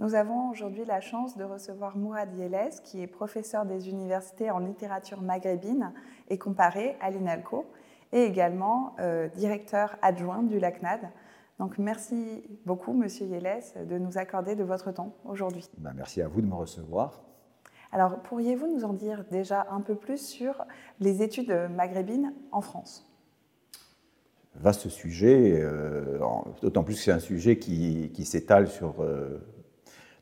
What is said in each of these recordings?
Nous avons aujourd'hui la chance de recevoir Mourad Yeles, qui est professeur des universités en littérature maghrébine et comparée à l'INALCO, et également euh, directeur adjoint du LACNAD. Donc merci beaucoup, Monsieur Yeles, de nous accorder de votre temps aujourd'hui. Ben, merci à vous de me recevoir. Alors, pourriez-vous nous en dire déjà un peu plus sur les études maghrébines en France? Vaste sujet, euh, d'autant plus que c'est un sujet qui, s'étale sur euh,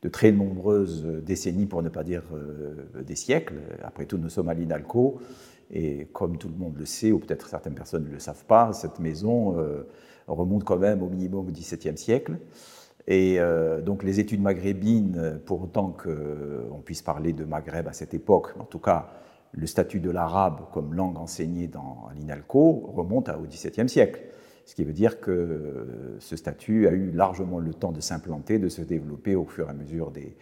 de très nombreuses décennies, pour ne pas dire euh, des siècles. Après tout, nous sommes à l'INALCO, et comme tout le monde le sait, ou peut-être certaines personnes ne le savent pas, cette maison remonte quand même au minimum au XVIIe siècle. Et euh, donc les études maghrébines, pour autant qu'on puisse parler de Maghreb à cette époque, en tout cas le statut de l'arabe comme langue enseignée dans l'INALCO remonte au XVIIe siècle. Ce qui veut dire que ce statut a eu largement le temps de s'implanter, de se développer au fur et à mesure des,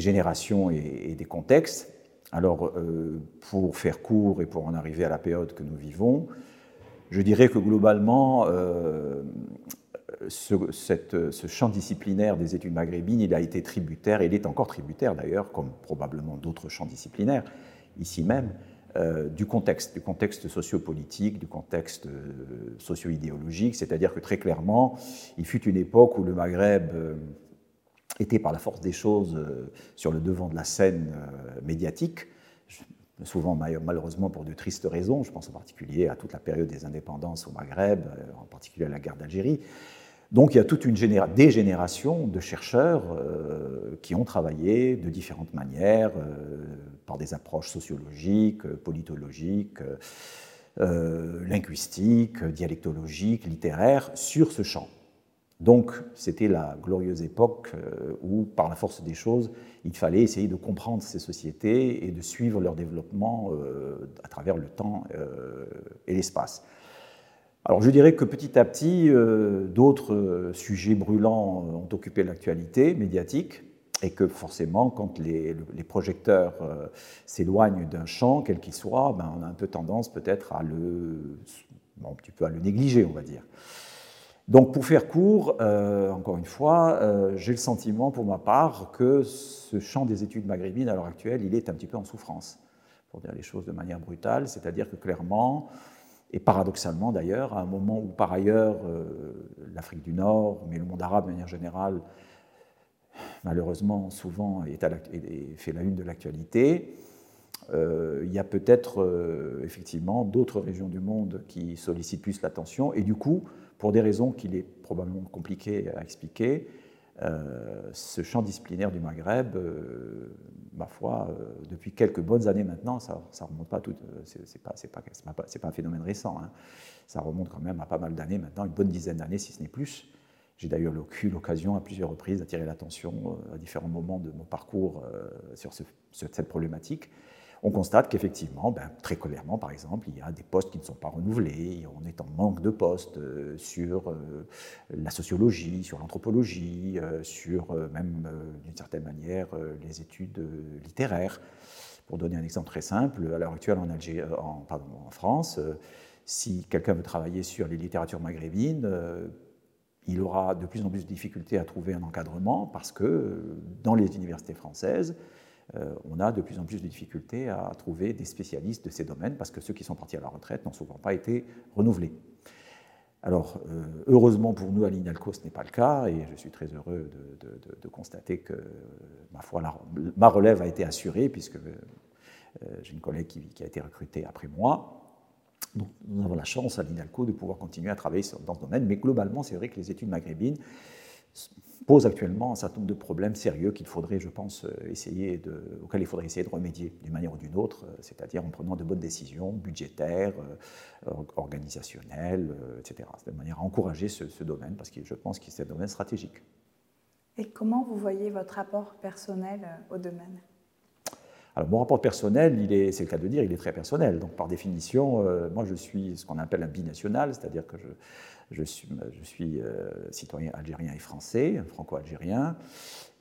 générations et, des contextes. Alors, euh, pour faire court et pour en arriver à la période que nous vivons, je dirais que globalement, euh, ce, champ disciplinaire des études maghrébines, il a été tributaire, et il est encore tributaire d'ailleurs, comme probablement d'autres champs disciplinaires, ici même, euh, du contexte, du contexte sociopolitique, du contexte euh, socio-idéologique, c'est-à-dire que très clairement, il fut une époque où le Maghreb euh, était par la force des choses sur le devant de la scène médiatique, souvent malheureusement pour de tristes raisons, je pense en particulier à toute la période des indépendances au Maghreb, en particulier à la guerre d'Algérie, donc il y a toute une des générations de chercheurs euh, qui ont travaillé de différentes manières, euh, par des approches sociologiques, politologiques, euh, linguistiques, dialectologiques, littéraires, sur ce champ. Donc c'était la glorieuse époque où, par la force des choses, il fallait essayer de comprendre ces sociétés et de suivre leur développement à travers le temps et l'espace. Alors je dirais que petit à petit, euh, d'autres euh, sujets brûlants ont occupé l'actualité médiatique et que forcément, quand les, projecteurs euh, s'éloignent d'un champ, quel qu'il soit, ben, on a un peu tendance peut-être à le, à le négliger, on va dire. Donc pour faire court, encore une fois, j'ai le sentiment pour ma part que ce champ des études maghrébines à l'heure actuelle, il est un petit peu en souffrance, pour dire les choses de manière brutale, c'est-à-dire que clairement, et paradoxalement d'ailleurs, à un moment où par ailleurs euh, l'Afrique du Nord, mais le monde arabe de manière générale, malheureusement souvent est fait la une de l'actualité, euh, il y a peut-être euh, effectivement d'autres régions du monde qui sollicitent plus l'attention. Et du coup, pour des raisons qu'il est probablement compliqué à expliquer, ce champ disciplinaire du Maghreb ma foi, euh, depuis quelques bonnes années maintenant, ça ne remonte pas tout, euh, c'est pas, pas, pas, un phénomène récent, hein. ça remonte quand même à pas mal d'années maintenant, une bonne dizaine d'années si ce n'est plus. J'ai d'ailleurs eu l'occasion à plusieurs reprises d'attirer l'attention euh, à différents moments de mon parcours sur, cette problématique on constate qu'effectivement, ben, très clairement, par exemple, il y a des postes qui ne sont pas renouvelés, on est en manque de postes euh, sur euh, la sociologie, sur l'anthropologie, euh, sur même, d'une certaine manière, les études littéraires. Pour donner un exemple très simple, à l'heure actuelle en, en, France, si quelqu'un veut travailler sur les littératures maghrébines, il aura de plus en plus de difficultés à trouver un encadrement parce que dans les universités françaises, on a de plus en plus de difficultés à trouver des spécialistes de ces domaines parce que ceux qui sont partis à la retraite n'ont souvent pas été renouvelés. Alors, euh, heureusement pour nous à l'INALCO, ce n'est pas le cas, et je suis très heureux de, constater que, ma relève a été assurée, puisque euh, j'ai une collègue qui, qui, a été recrutée après moi. Donc, nous avons la chance à l'INALCO de pouvoir continuer à travailler dans ce domaine, mais globalement, c'est vrai que les études maghrébines pose actuellement un certain nombre de problèmes sérieux qu'il faudrait, je pense, euh, essayer de, auxquels il faudrait essayer de remédier d'une manière ou d'une autre, euh, c'est-à-dire en prenant de bonnes décisions budgétaires, euh, organisationnelles, etc. De manière à encourager ce, domaine, parce que je pense que c'est un domaine stratégique. Et comment vous voyez votre rapport personnel au domaine? Alors, mon rapport personnel, c'est le cas de dire, il est très personnel. Donc, par définition, moi, je suis ce qu'on appelle un binational, c'est-à-dire que je, je suis, euh, citoyen algérien et français, franco-algérien.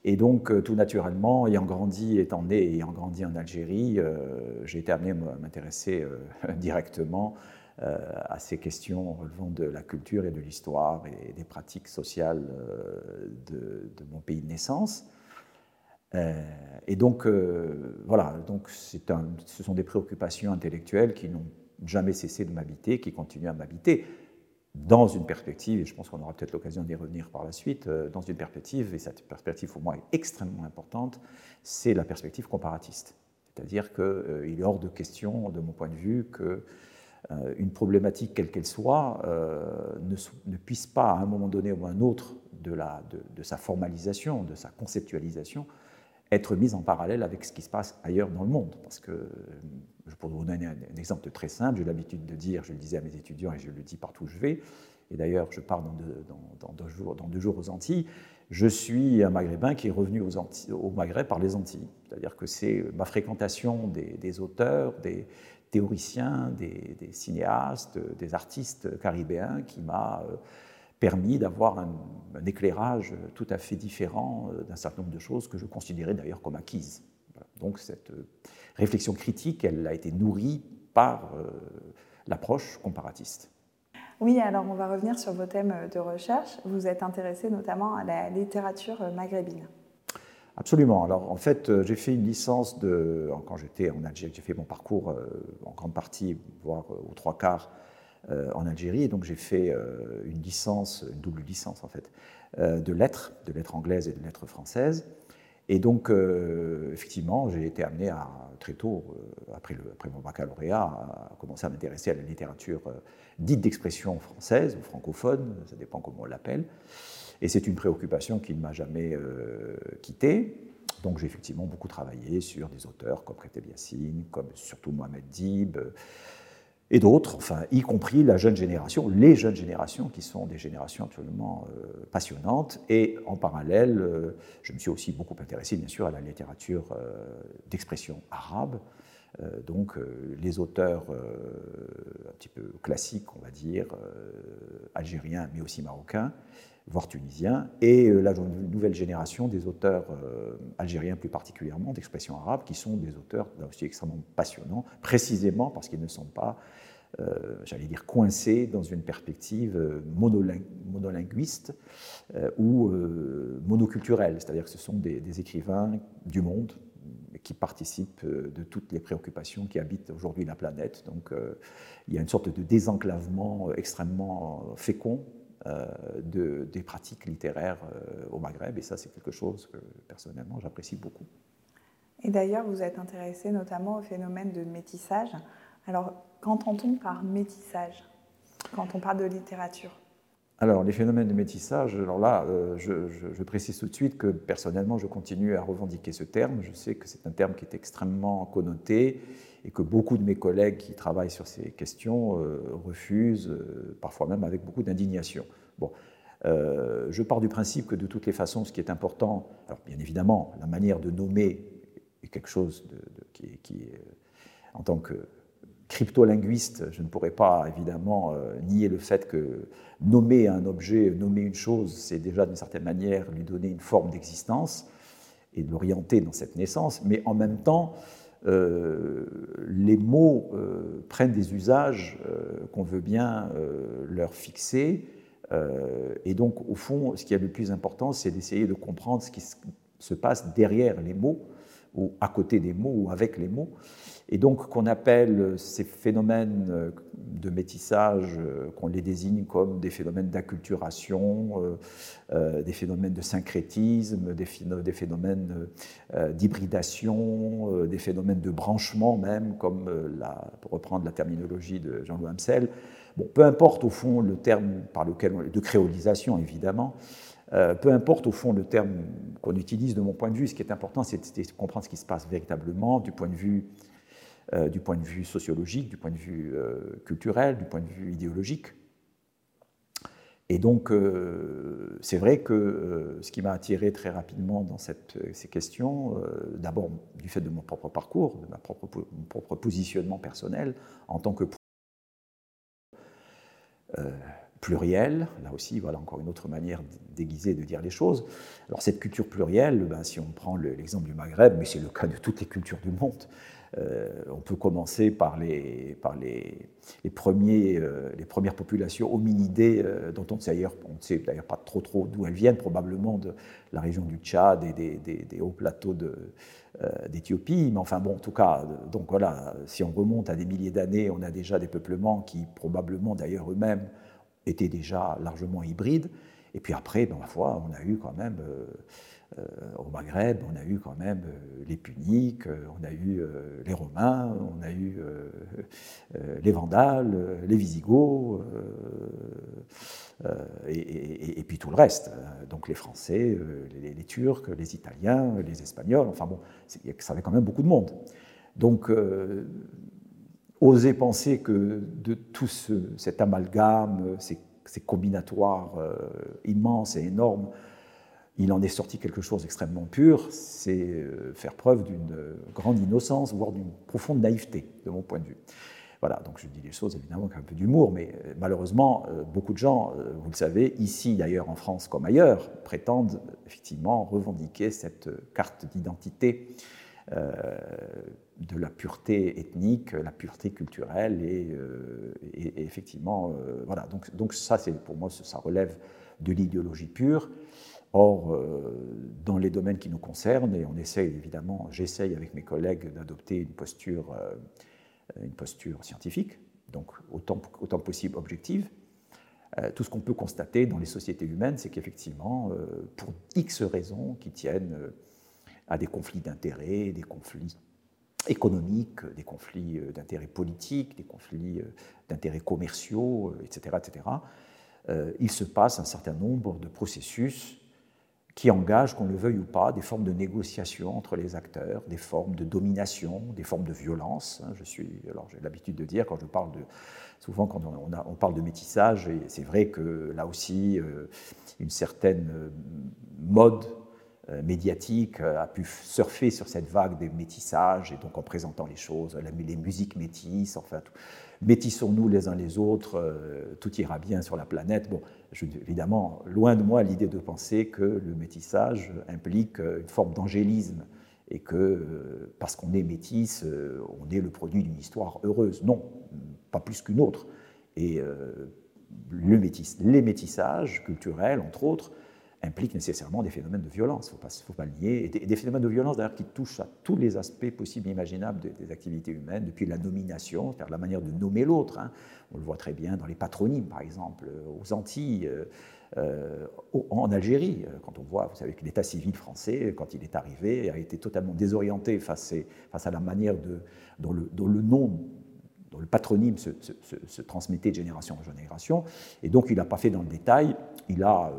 Et donc, euh, tout naturellement, ayant grandi, étant né et ayant grandi en Algérie, euh, j'ai été amené à m'intéresser directement à ces questions relevant de la culture et de l'histoire et des pratiques sociales de, mon pays de naissance. et donc, voilà, donc ce sont des préoccupations intellectuelles qui n'ont jamais cessé de m'habiter, qui continuent à m'habiter dans une perspective, et je pense qu'on aura peut-être l'occasion d'y revenir par la suite, dans une perspective, et cette perspective pour moi est extrêmement importante, c'est la perspective comparatiste. C'est-à-dire qu'il est hors de question, de mon point de vue, que euh, une problématique quelle qu'elle soit euh, ne, puisse pas, à un moment donné ou à un autre de, de, sa formalisation, de sa conceptualisation, être mise en parallèle avec ce qui se passe ailleurs dans le monde. Parce que, pour vous donner un, exemple très simple, j'ai l'habitude de dire, je le disais à mes étudiants et je le dis partout où je vais, et d'ailleurs je pars dans deux, jours, aux Antilles, je suis un Maghrébin qui est revenu aux au Maghreb par les Antilles. C'est-à-dire que c'est ma fréquentation des, des auteurs, des, théoriciens, des, cinéastes, des artistes caribéens qui m'a euh, permis d'avoir un, éclairage tout à fait différent euh, d'un certain nombre de choses que je considérais d'ailleurs comme acquises. Donc cette euh, réflexion critique, elle a été nourrie par l'approche comparatiste. Oui, alors on va revenir sur vos thèmes de recherche. Vous êtes intéressé notamment à la littérature maghrébine. Absolument. Alors en fait, euh, j'ai fait une licence de, quand j'étais en Algérie, j'ai fait mon parcours euh, en grande partie, voire euh, aux trois quarts en Algérie. donc j'ai fait une licence, une double licence en fait, de lettres, de lettres anglaises et de lettres françaises. Et donc effectivement, j'ai été amené à très tôt, après, le, après mon baccalauréat, à commencer à m'intéresser à la littérature dite d'expression française ou francophone, ça dépend comment on l'appelle. Et c'est une préoccupation qui ne m'a jamais euh, quitté. Donc j'ai effectivement beaucoup travaillé sur des auteurs comme Kreteb Yassine, comme surtout Mohamed Dib euh, et d'autres, enfin, y compris la jeune génération, les jeunes générations qui sont des générations absolument euh, passionnantes. Et en parallèle, je me suis aussi beaucoup intéressé, bien sûr, à la littérature d'expression arabe. donc les auteurs un petit peu classiques, on va dire, algériens, mais aussi marocains, voire tunisien, et euh, la nouvelle génération des auteurs euh, algériens plus particulièrement, d'expression arabe, qui sont des auteurs là aussi extrêmement passionnants, précisément parce qu'ils ne sont pas, euh, j'allais dire, coincés dans une perspective monolinguiste ou monoculturelle, c'est-à-dire que ce sont des, écrivains du monde qui participent de toutes les préoccupations qui habitent aujourd'hui la planète. Donc il y a une sorte de désenclavement extrêmement fécond euh, de, des pratiques littéraires euh, au Maghreb, et ça c'est quelque chose que personnellement j'apprécie beaucoup. Et d'ailleurs, vous êtes intéressé notamment au phénomène de métissage. Alors, qu'entend-on par métissage? Quand on parle de littérature? Alors, les phénomènes de métissage, alors là, euh, je, précise tout de suite que personnellement, je continue à revendiquer ce terme. Je sais que c'est un terme qui est extrêmement connoté et que beaucoup de mes collègues qui travaillent sur ces questions euh, refusent, euh, parfois même avec beaucoup d'indignation. Bon, je pars du principe que de toutes les façons, ce qui est important, alors bien évidemment, la manière de nommer est quelque chose qui, qui, en tant que cryptolinguiste, je ne pourrais pas évidemment nier le fait que nommer un objet, nommer une chose, c'est déjà d'une certaine manière lui donner une forme d'existence et de l'orienter dans cette naissance, mais en même temps, euh, les mots euh, prennent des usages euh, qu'on veut bien leur fixer. et donc, au fond, ce qui est le plus important, c'est d'essayer de comprendre ce qui se passe derrière les mots, ou à côté des mots, ou avec les mots. Et donc, qu'on appelle ces phénomènes de métissage, euh, qu'on les désigne comme des phénomènes d'acculturation, euh, euh, des phénomènes de syncrétisme, des, phénomènes d'hybridation, des phénomènes de branchement même, comme pour reprendre la terminologie de Jean-Louis Hamsel. Bon, peu importe au fond le terme par lequel de créolisation évidemment, peu importe au fond le terme qu'on utilise de mon point de vue, ce qui est important, c'est de comprendre ce qui se passe véritablement du point de vue euh, du point de vue sociologique, du point de vue euh, culturel, du point de vue idéologique. Et donc, euh, c'est vrai que ce qui m'a attiré très rapidement dans cette, ces questions, d'abord du fait de mon propre parcours, de ma mon propre positionnement personnel en tant que plurielle. Là aussi, voilà encore une autre manière déguisée de dire les choses. Alors cette culture plurielle, ben, si on prend l'exemple du Maghreb, mais c'est le cas de toutes les cultures du monde, euh, on peut commencer par les, par les, les, premiers, euh, les premières populations hominidées euh, dont on ne sait d'ailleurs pas trop, trop d'où elles viennent, probablement de la région du Tchad et des, des, hauts plateaux d'Éthiopie. Mais enfin bon, en tout cas, donc voilà, si on remonte à des milliers d'années, on a déjà des peuplements qui probablement d'ailleurs eux-mêmes étaient déjà largement hybrides. Et puis après, ben, ma foi, on a eu quand même au Maghreb, on a eu quand même euh, les Puniques, euh, on a eu les Romains, on a eu les Vandales, les Visigoths, et, puis tout le reste. Donc les Français, les, Turcs, les Italiens, les Espagnols, enfin bon, ça avait quand même beaucoup de monde. Donc, oser penser que de tout cet amalgame, ces combinatoires immenses et énormes, il en est sorti quelque chose d'extrêmement pur, c'est euh, faire preuve d'une grande innocence, voire d'une profonde naïveté, de mon point de vue. Voilà, donc je dis les choses évidemment avec un peu d'humour, mais euh, malheureusement, euh, beaucoup de gens, vous le savez, ici d'ailleurs en France comme ailleurs, prétendent effectivement revendiquer cette carte d'identité de la pureté ethnique, la pureté culturelle, et, effectivement, voilà, donc, donc ça, pour moi, ça relève de l'idéologie pure. Or, euh, dans les domaines qui nous concernent, et on essaye évidemment, j'essaye avec mes collègues d'adopter une posture, euh, une posture scientifique, donc autant, autant possible objective, euh, tout ce qu'on peut constater dans les sociétés humaines, c'est qu'effectivement, pour X raisons qui tiennent à des conflits d'intérêts, des conflits économiques, des conflits d'intérêts politiques, des conflits d'intérêts commerciaux, etc., etc., il se passe un certain nombre de processus qui engage, qu'on le veuille ou pas, des formes de négociation entre les acteurs, des formes de domination, des formes de violence. Hein, je suis, alors j'ai l'habitude de dire quand je parle de, souvent quand on, on parle de métissage, et c'est vrai que là aussi euh, une certaine euh, mode euh, médiatique a pu surfer sur cette vague des métissages et donc en présentant les choses, les musiques métisses, enfin tout, métissons-nous les uns les autres, euh, tout ira bien sur la planète. Bon, évidemment, loin de moi l'idée de penser que le métissage implique euh, une forme d'angélisme et que euh, parce qu'on est métisse, on est le produit d'une histoire heureuse. Non, pas plus qu'une autre. Et le les métissages culturels, entre autres, implique nécessairement des phénomènes de violence, il ne faut, pas le nier, et des, phénomènes de violence d'ailleurs qui touchent à tous les aspects possibles et imaginables des, activités humaines, depuis la nomination, c'est-à-dire la manière de nommer l'autre. Hein. On le voit très bien dans les patronymes, par exemple, euh, aux Antilles, euh, euh, en Algérie, quand on voit, vous savez que l'état civil français, quand il est arrivé, a été totalement désorienté face, à, la manière dont, le, nom dont le patronyme se, transmettait de génération en génération. Et donc, il n'a pas fait dans le détail, il a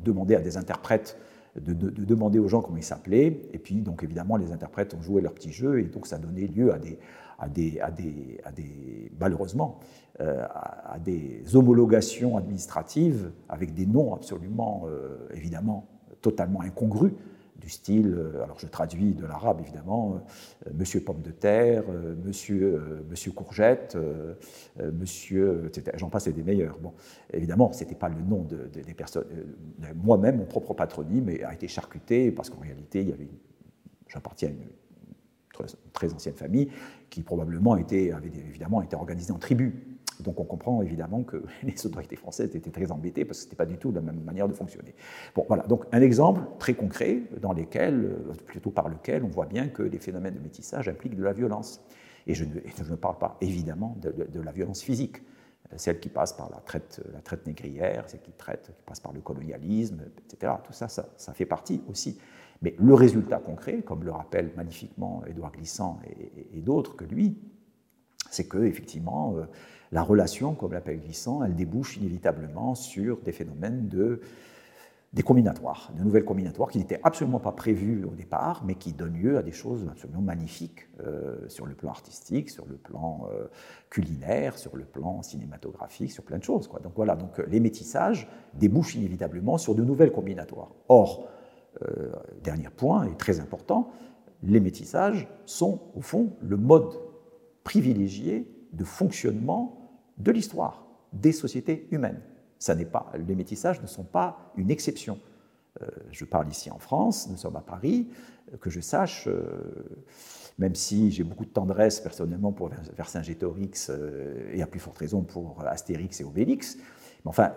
demander à des interprètes de, demander aux gens comment ils s'appelaient. Et puis, donc, évidemment, les interprètes ont joué leur petit jeu, et donc ça donnait lieu à des, malheureusement, euh, à, des homologations administratives avec des noms absolument, euh, évidemment, totalement incongrus du style, euh, alors je traduis de l'arabe évidemment, euh, Monsieur Pomme de Terre, euh, Monsieur, monsieur Courgette, Monsieur. J'en passe, des meilleurs. Bon, évidemment, ce n'était pas le nom de, des personnes. Moi-même, mon propre patronyme a été charcuté parce qu'en réalité, j'appartiens à une très, ancienne famille qui probablement était, avait évidemment été organisée en tribus. Donc on comprend évidemment que les autorités françaises étaient très embêtées parce que ce n'était pas du tout la même manière de fonctionner. Bon, voilà, donc un exemple très concret dans lequel, euh, plutôt par lequel on voit bien que les phénomènes de métissage impliquent de la violence. Et je ne, parle pas évidemment de, la violence physique, euh, celle qui passe par la traite, la traite négrière, celle qui, traite, qui passe par le colonialisme, etc. Tout ça, ça, fait partie aussi. Mais le résultat concret, comme le rappelle magnifiquement Édouard Glissant et, d'autres que lui, c'est que effectivement, euh, la relation, comme l'appelle Glissant, elle débouche inévitablement sur des phénomènes de des combinatoires, de nouvelles combinatoires qui n'étaient absolument pas prévues au départ, mais qui donnent lieu à des choses absolument magnifiques euh, sur le plan artistique, sur le plan euh, culinaire, sur le plan cinématographique, sur plein de choses. Donc voilà, donc les métissages débouchent inévitablement sur de nouvelles combinatoires. Or, dernier point et très important, les métissages sont au fond le mode privilégié de fonctionnement de l'histoire. des sociétés humaines. Ça n'est pas, les métissages ne sont pas une exception. Euh, je parle ici en France, nous sommes à Paris, euh, que je sache, euh, même si j'ai beaucoup de tendresse personnellement pour Vercingétorix et à plus forte raison pour Astérix et Obélix, mais enfin,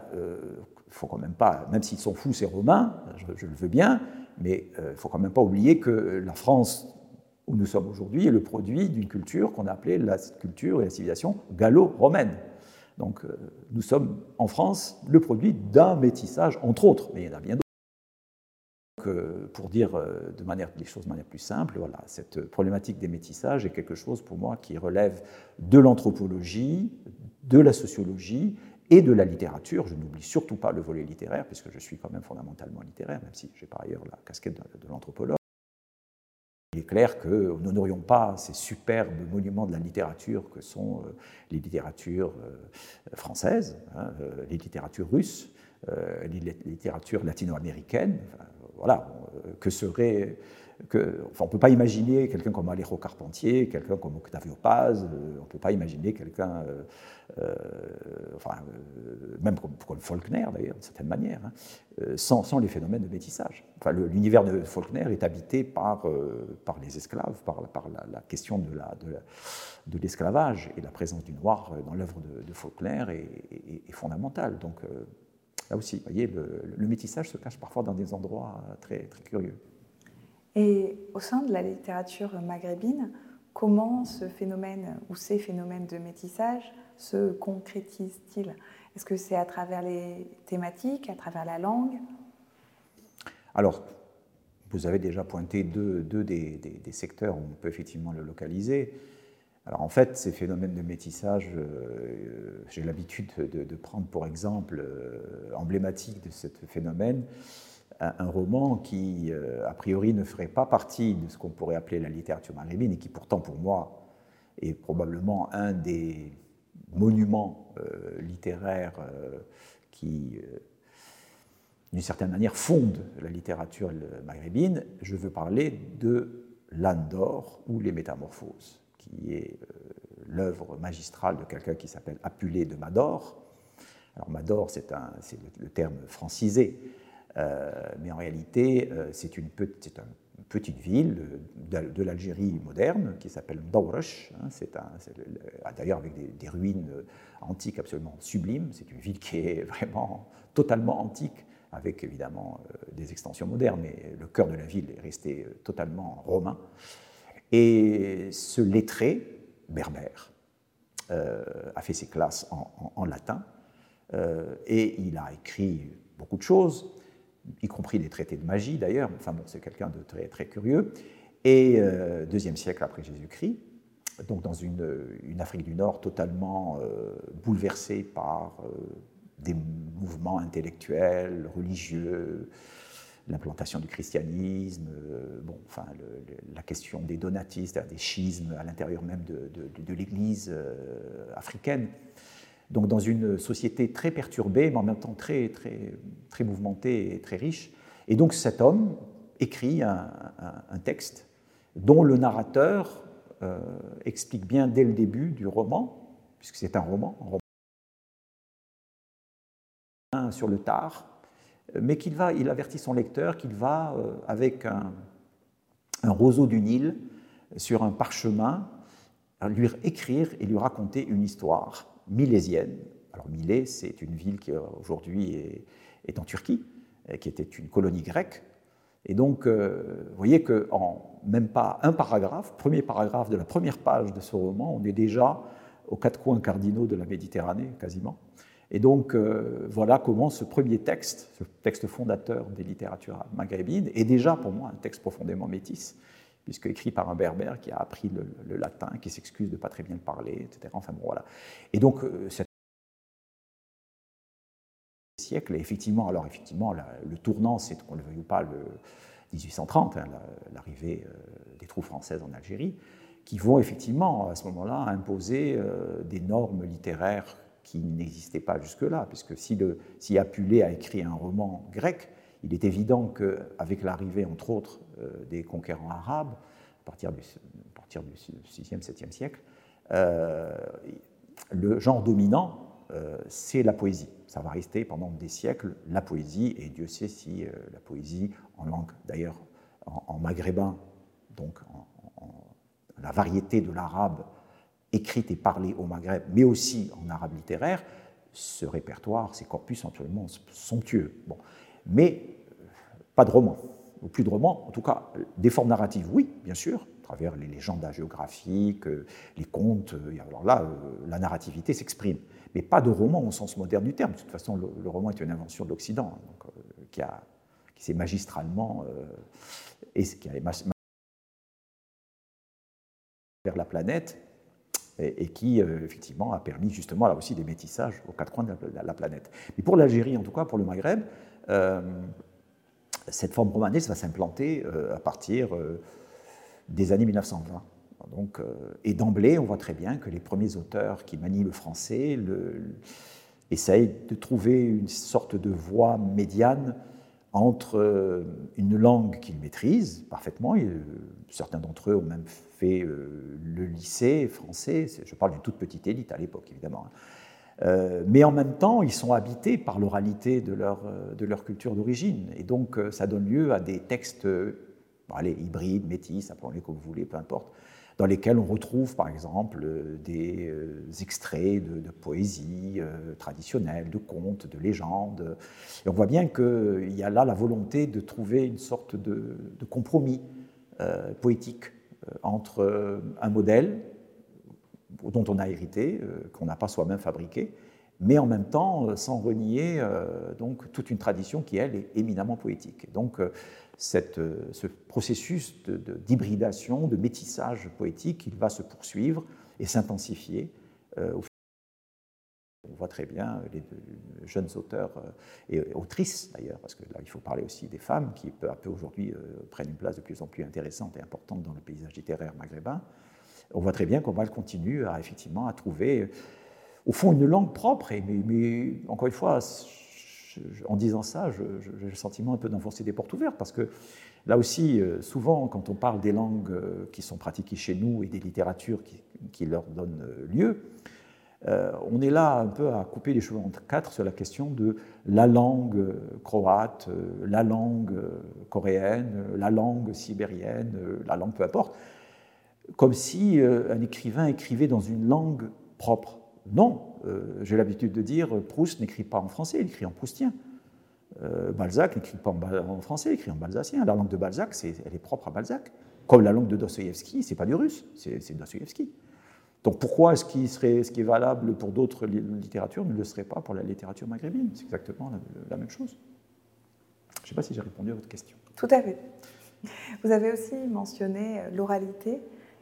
faut quand même pas, même s'ils sont fous ces Romains, je, le veux bien, mais il faut quand même pas oublier que la France où nous sommes aujourd'hui est le produit d'une culture qu'on a appelée la culture et la civilisation gallo-romaine. Donc nous sommes en France le produit d'un métissage, entre autres, mais il y en a bien d'autres pour dire euh, de manière, les choses de manière plus simple, voilà, cette problématique des métissages est quelque chose pour moi qui relève de l'anthropologie, de la sociologie et de la littérature. Je n'oublie surtout pas le volet littéraire, puisque je suis quand même fondamentalement littéraire, même si j'ai par ailleurs la casquette de, l'anthropologue. Il est clair que nous n'aurions pas ces superbes monuments de la littérature que sont euh, les littératures euh, françaises, hein, les littératures russes, les littératures latino-américaines, voilà, euh, que serait. Enfin, on ne peut pas imaginer quelqu'un comme Alejo Carpentier, quelqu'un comme Octavio Paz, euh, on ne peut pas imaginer quelqu'un, euh, enfin, même comme, Faulkner d'ailleurs, d'une certaine manière, hein, sans, les phénomènes de métissage. Enfin, l'univers de Faulkner est habité par, par les esclaves, par, la, question de, la, de, l'esclavage, et la présence du noir dans l'œuvre de, Faulkner est, est, fondamentale. Donc, Là aussi, vous voyez, le, métissage se cache parfois dans des endroits très, très curieux. Et au sein de la littérature maghrébine, comment ce phénomène ou ces phénomènes de métissage se concrétisent-ils? Est-ce que c'est à travers les thématiques, à travers la langue? Alors, vous avez déjà pointé deux, des, des, secteurs où on peut effectivement le localiser. Alors en fait, ces phénomènes de métissage, euh, j'ai l'habitude de, prendre pour exemple euh, emblématique de ce phénomène un, roman qui, euh, a priori, ne ferait pas partie de ce qu'on pourrait appeler la littérature maghrébine et qui pourtant, pour moi, est probablement un des monuments littéraires qui, d'une certaine manière, fondent la littérature maghrébine. Je veux parler de L'Andor ou Les Métamorphoses qui est euh, l'œuvre magistrale de quelqu'un qui s'appelle Apulé de Mador. Alors Mador, c'est le, terme francisé, euh, mais en réalité, euh, c'est une, une, petite ville de, l'Algérie moderne qui s'appelle Mdawrash. Hein, c'est d'ailleurs avec des, ruines antiques absolument sublimes. C'est une ville qui est vraiment totalement antique, avec évidemment des extensions modernes, mais le cœur de la ville est resté totalement romain. Et ce lettré, berbère, euh, a fait ses classes en, latin, euh, et il a écrit beaucoup de choses, y compris des traités de magie d'ailleurs, enfin bon, c'est quelqu'un de très, curieux, et euh, deuxième siècle après Jésus-Christ, donc dans une, une, Afrique du Nord totalement bouleversée par des mouvements intellectuels, religieux, l'implantation du christianisme, euh, bon, enfin, la question des donatistes, des schismes à l'intérieur même de, l'Église euh, africaine. Donc dans une société très perturbée, mais en même temps très, très, très mouvementée et très riche. Et donc cet homme écrit un, texte dont le narrateur euh, explique bien dès le début du roman, puisque c'est un roman, un roman sur le tard, mais qu'il va, il avertit son lecteur qu'il va, euh, avec un, roseau du Nil, sur un parchemin, lui écrire et lui raconter une histoire milésienne. Alors Milé, c'est une ville qui aujourd'hui est, en Turquie, qui était une colonie grecque. Et donc, euh, vous voyez qu'en même pas un paragraphe, premier paragraphe de la première page de ce roman, on est déjà aux quatre coins cardinaux de la Méditerranée, quasiment. Et donc, euh, voilà comment ce premier texte, ce texte fondateur des littératures maghrébines, est déjà pour moi un texte profondément métis, puisque écrit par un berbère qui a appris le, latin, qui s'excuse de ne pas très bien le parler, etc. Enfin bon, voilà. Et donc, euh, cette siècle, effectivement, alors effectivement, le tournant, c'est qu'on le veuille ou pas, le 1830, hein, l'arrivée euh, des troupes françaises en Algérie, qui vont effectivement, à ce moment-là, imposer des normes littéraires qui n'existait pas jusque-là, puisque si, le, si Apulé a écrit un roman grec, il est évident qu'avec l'arrivée, entre autres, euh, des conquérants arabes, à partir du, partir du 6e, 7e siècle, euh, le genre dominant c'est la poésie. Ça va rester pendant des siècles la poésie, et Dieu sait si la poésie, en langue d'ailleurs en, maghrébin, donc la variété de l'arabe écrite et parlée au Maghreb, mais aussi en arabe littéraire, ce répertoire, ces corpus absolument somptueux. Bon. Mais euh, pas de romans, ou plus de romans, en tout cas des formes narratives, oui, bien sûr, à travers les légendes géographiques, euh, les contes, euh, alors là, la narrativité s'exprime, mais pas de romans au sens moderne du terme. De toute façon, le, roman est une invention de l'Occident, qui, qui s'est magistralement et qui a vers la planète et, qui, euh, effectivement, a permis justement là aussi des métissages aux quatre coins de la, planète. Mais pour l'Algérie, en tout cas pour le Maghreb, euh, cette forme romanesque va s'implanter euh, à partir des années 1920. Donc, et d'emblée, on voit très bien que les premiers auteurs qui manient le français essayent de trouver une sorte de voie médiane entre une langue qu'ils maîtrisent parfaitement, et certains d'entre eux ont même euh, le lycée français, je parle d'une toute petite élite à l'époque évidemment, hein. euh, mais en même temps ils sont habités par l'oralité de leur, euh, de leur culture d'origine, et donc ça donne lieu à des textes allez, hybrides, métis, appelons-les comme vous voulez, peu importe, dans lesquels on retrouve par exemple des extraits de, poésie traditionnelle, de contes, de légendes. Et on voit bien qu'il y a là la volonté de trouver une sorte de, compromis poétique entre euh, un modèle dont on a hérité, euh, qu'on n'a pas soi-même fabriqué, mais en même temps sans renier donc, toute une tradition qui, elle, est éminemment poétique. donc, ce processus d'hybridation, de, de, métissage poétique, il va se poursuivre et s'intensifier au on voit très bien les jeunes auteurs et autrices d'ailleurs, parce que là il faut parler aussi des femmes qui peu à peu aujourd'hui euh, prennent une place de plus en plus intéressante et importante dans le paysage littéraire maghrébin. On voit très bien qu'on va continue à effectivement à trouver au fond une langue propre, et, mais, encore une fois, en disant ça, j'ai le sentiment un peu d'enfoncer des portes ouvertes, parce que là aussi, euh, souvent, quand on parle des langues euh, qui sont pratiquées chez nous et des littératures qui leur donnent lieu, euh, on est là un peu à couper les cheveux en quatre sur la question de la langue euh, croate, euh, la langue coréenne, la langue sibérienne, la langue peu importe, comme si un écrivain écrivait dans une langue propre. Non, j'ai l'habitude de dire, Proust n'écrit pas en français, il écrit en proustien. Balzac n'écrit pas en français, il écrit en balsacien. La langue de Balzac, elle est propre à Balzac. Comme la langue de Dostoïevski, c'est pas du russe, c'est Dostoïevski. Donc pourquoi est-ce qui, serait, ce qui est valable pour d'autres littératures ne le serait pas pour la littérature maghrébine? C'est exactement la, même chose. Je ne sais pas si j'ai répondu à votre question. Tout à fait. Vous avez aussi mentionné l'oralité,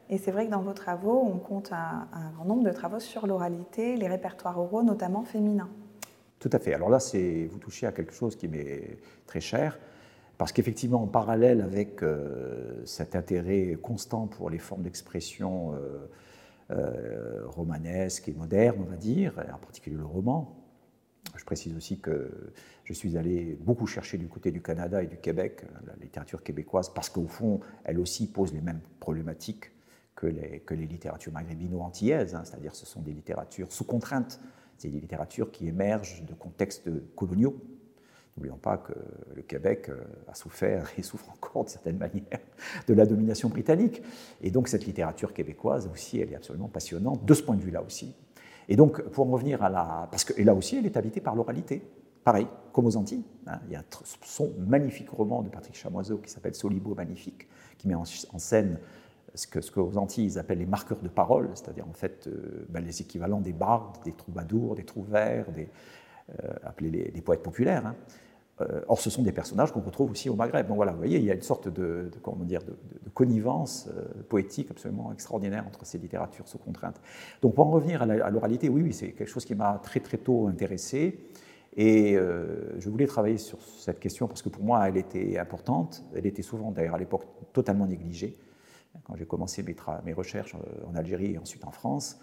et c'est vrai que dans vos travaux, on compte un, grand nombre de travaux sur l'oralité, les répertoires oraux, notamment féminins. Tout à fait. Alors là, vous touchez à quelque chose qui m'est très cher, parce qu'effectivement, en parallèle avec euh, cet intérêt constant pour les formes d'expression euh, euh, romanesque et moderne, on va dire, en particulier le roman. Je précise aussi que je suis allé beaucoup chercher du côté du Canada et du Québec, la littérature québécoise, parce qu'au fond, elle aussi pose les mêmes problématiques que les, que les littératures maghrébino-antillaises, hein. c'est-à-dire ce sont des littératures sous contrainte, c'est des littératures qui émergent de contextes coloniaux, N'oublions pas que le Québec euh, a souffert et souffre encore de certaine manière de la domination britannique. Et donc cette littérature québécoise aussi, elle est absolument passionnante de ce point de vue-là aussi. Et donc pour en revenir à la... Parce que et là aussi, elle est habitée par l'oralité. Pareil, comme aux Antilles. Hein. il y a son magnifique roman de Patrick Chamoiseau qui s'appelle Solibo Magnifique, qui met en, scène ce que, Antilles ils appellent les marqueurs de parole, c'est-à-dire en fait euh, ben, les équivalents des bardes, des troubadours, des trouvères, des, appelés les, poètes populaires. Hein. Euh, or, ce sont des personnages qu'on retrouve aussi au Maghreb. Donc voilà, vous voyez, il y a une sorte de, comment dire, de, connivence euh, poétique absolument extraordinaire entre ces littératures sous contrainte. Donc pour en revenir à l'oralité, oui, oui, c'est quelque chose qui m'a très très tôt intéressé. Et je voulais travailler sur cette question parce que pour moi, elle était importante. Elle était souvent, d'ailleurs, à l'époque, totalement négligée. Quand j'ai commencé mes, mes, recherches en Algérie et ensuite en France,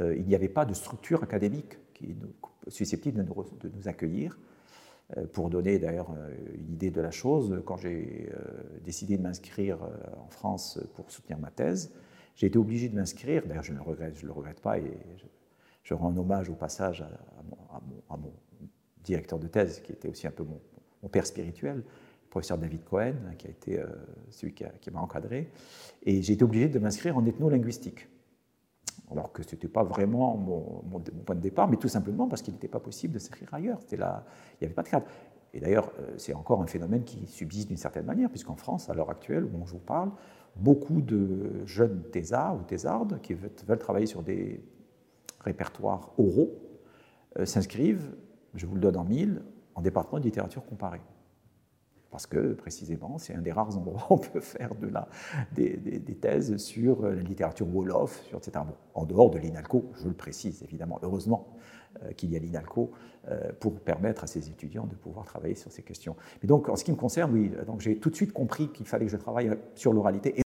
il n'y avait pas de structure académique qui susceptible de nous, accueillir. Euh, pour donner d'ailleurs euh, une idée de la chose, quand j'ai euh, décidé de m'inscrire en France pour soutenir ma thèse, j'ai été obligé de m'inscrire, d'ailleurs je ne le regrette, pas et Je rends hommage au passage à, mon, directeur de thèse, qui était aussi un peu mon, père spirituel, le professeur David Cohen, qui a été celui qui, m'a encadré. Et j'ai été obligé de m'inscrire en ethnolinguistique. Alors que ce n'était pas vraiment mon, point de départ, mais tout simplement parce qu'il n'était pas possible de s'inscrire ailleurs. Là, il n'y avait pas de cadre. Et d'ailleurs, euh, c'est encore un phénomène qui subsiste d'une certaine manière, puisqu'en France, à l'heure actuelle, où on vous parle, beaucoup de jeunes thésards ou thésardes qui veulent travailler sur des répertoires oraux euh, s'inscrivent, je vous le donne en mille, en département de littérature comparée. Parce que, précisément, c'est un des rares endroits où on peut faire de la, des, thèses sur la littérature Wolof, sur, etc. en dehors de l'INALCO, je le précise évidemment, heureusement euh, qu'il y a l'INALCO euh, pour permettre à ces étudiants de pouvoir travailler sur ces questions. Mais donc, en ce qui me concerne, oui, j'ai tout de suite compris qu'il fallait que je travaille sur l'oralité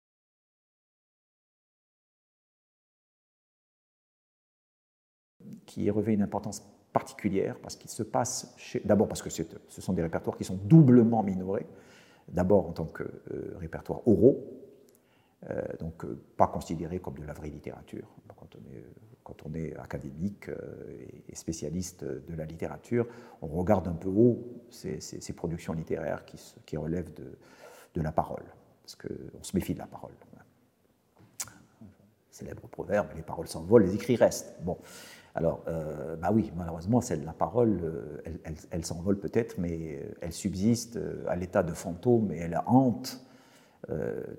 qui revêt une importance particulière parce qu'il se passe, d'abord parce que ce sont des répertoires qui sont doublement minorés, d'abord en tant que euh, répertoire oraux, euh, donc euh, pas considérés comme de la vraie littérature. Quand on est, quand on est académique et spécialiste de la littérature, on regarde un peu haut ces, productions littéraires qui, relèvent de, de, la parole, parce qu'on se méfie de la parole. Célèbre proverbe, les paroles s'envolent, les écrits restent. Bon. Alors, euh, bah oui, malheureusement, celle, la parole, euh, elle, s'envole peut-être, mais euh, elle subsiste à l'état de fantôme et elle hante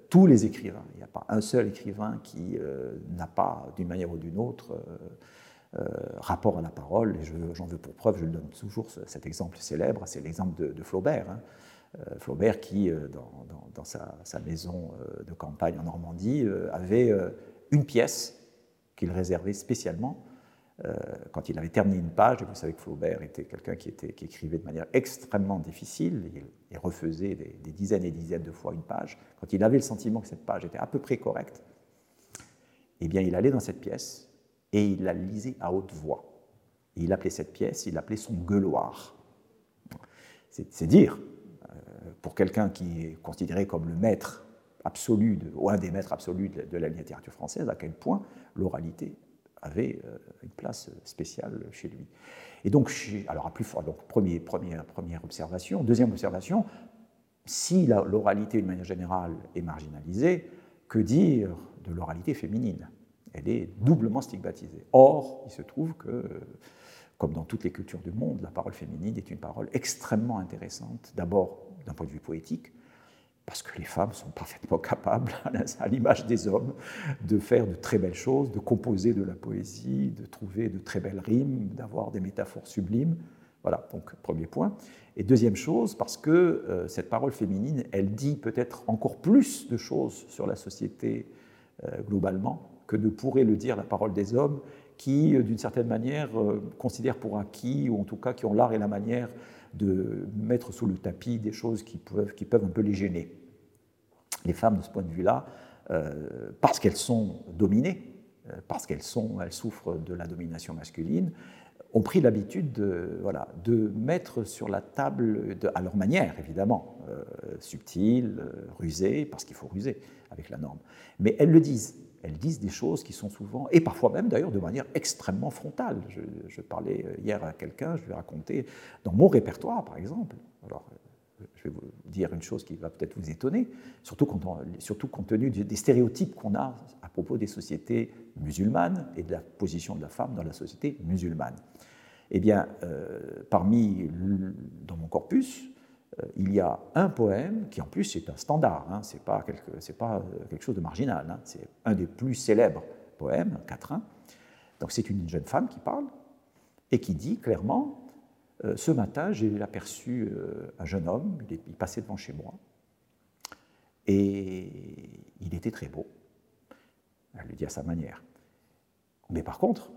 tous les écrivains. Il n'y a pas un seul écrivain qui n'a pas, d'une manière ou d'une autre, rapport à la parole. Et j'en veux pour preuve, je le donne toujours, cet exemple célèbre, c'est l'exemple de, Flaubert. Hein. Flaubert qui, dans, sa, maison de campagne en Normandie, avait une pièce qu'il réservait spécialement euh, quand il avait terminé une page, et vous savez que Flaubert était quelqu'un qui, écrivait de manière extrêmement difficile, il, refaisait des, dizaines et dizaines de fois une page, quand il avait le sentiment que cette page était à peu près correcte, eh bien il allait dans cette pièce et il la lisait à haute voix. Il appelait cette pièce, il l'appelait son gueuloir. C'est dire, euh, pour quelqu'un qui est considéré comme le maître absolu, de, ou un des maîtres absolus de la littérature française, à quel point l'oralité avait euh, une place spéciale chez lui. Et donc, alors à plus fort, donc premier, première, première observation. Deuxième observation, si l'oralité, d'une manière générale, est marginalisée, que dire de l'oralité féminine? Elle est doublement stigmatisée. Or, il se trouve que, comme dans toutes les cultures du monde, la parole féminine est une parole extrêmement intéressante, d'abord d'un point de vue poétique, parce que les femmes sont parfaitement capables, à l'image des hommes, de faire de très belles choses, de composer de la poésie, de trouver de très belles rimes, d'avoir des métaphores sublimes. Voilà, donc premier point. Et deuxième chose, parce que euh, cette parole féminine, elle dit peut-être encore plus de choses sur la société euh, globalement que ne pourrait le dire la parole des hommes, qui, euh, d'une certaine manière, considèrent pour acquis, ou en tout cas qui ont l'art et la manière de mettre sous le tapis des choses qui peuvent, qui peuvent un peu les gêner. Les femmes, de ce point de vue-là, euh, parce qu'elles sont dominées, euh, parce qu'elles elles souffrent de la domination masculine, ont pris l'habitude de, voilà, de mettre sur la table, à leur manière évidemment, euh, subtile, rusée, parce qu'il faut ruser avec la norme, mais elles le disent elles disent des choses qui sont souvent, et parfois même d'ailleurs de manière extrêmement frontale. Je, parlais hier à quelqu'un, je lui ai raconté, dans mon répertoire par exemple, je vais vous dire une chose qui va peut-être vous étonner, surtout, compte tenu des stéréotypes qu'on a à propos des sociétés musulmanes et de la position de la femme dans la société musulmane. Eh bien, euh, parmi, dans mon corpus, euh, il y a un poème qui en plus est un standard, hein, ce n'est pas, quelque, pas euh, quelque chose de marginal, hein, c'est un des plus célèbres poèmes, quatrain. Donc c'est une jeune femme qui parle et qui dit clairement, ce matin j'ai aperçu un jeune homme, il, passait devant chez moi et il était très beau. Elle le dit à sa manière. Mais par contre,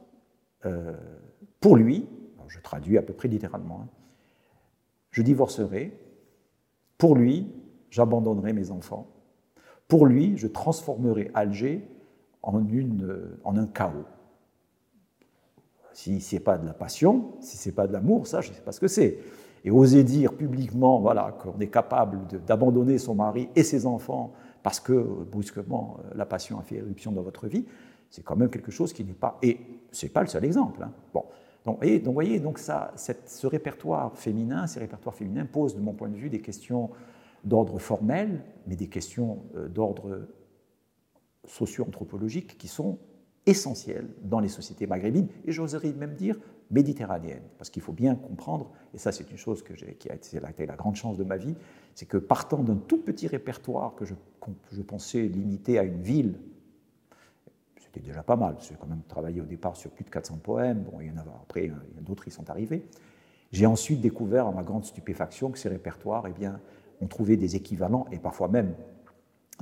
pour lui, je traduis à peu près littéralement, hein, je divorcerai pour lui, j'abandonnerai mes enfants. Pour lui, je transformerai Alger en un chaos. Si ce n'est pas de la passion, si ce n'est pas de l'amour, ça, je ne sais pas ce que c'est. Et oser dire publiquement voilà, qu'on est capable d'abandonner son mari et ses enfants parce que brusquement la passion a fait éruption dans votre vie, C'est quand même quelque chose qui n'est pas. Et ce n'est pas le seul exemple. Hein. Bon. Donc, et, donc, voyez, donc ça, ce répertoire féminin, ces répertoires féminins posent, de mon point de vue, des questions d'ordre formel, mais des questions euh, d'ordre socio-anthropologique qui sont essentielles dans les sociétés maghrébines, et j'oserais même dire méditerranéennes, parce qu'il faut bien comprendre, et ça c'est une chose qui a été la grande chance de ma vie, c'est que partant d'un tout petit répertoire que je, pensais limité à une ville c'était déjà pas mal. J'ai quand même travaillé au départ sur plus de 400 poèmes. Bon, il y en a, après, d'autres qui sont arrivés. J'ai ensuite découvert, à ma grande stupéfaction, que ces répertoires eh bien, ont trouvé des équivalents et parfois même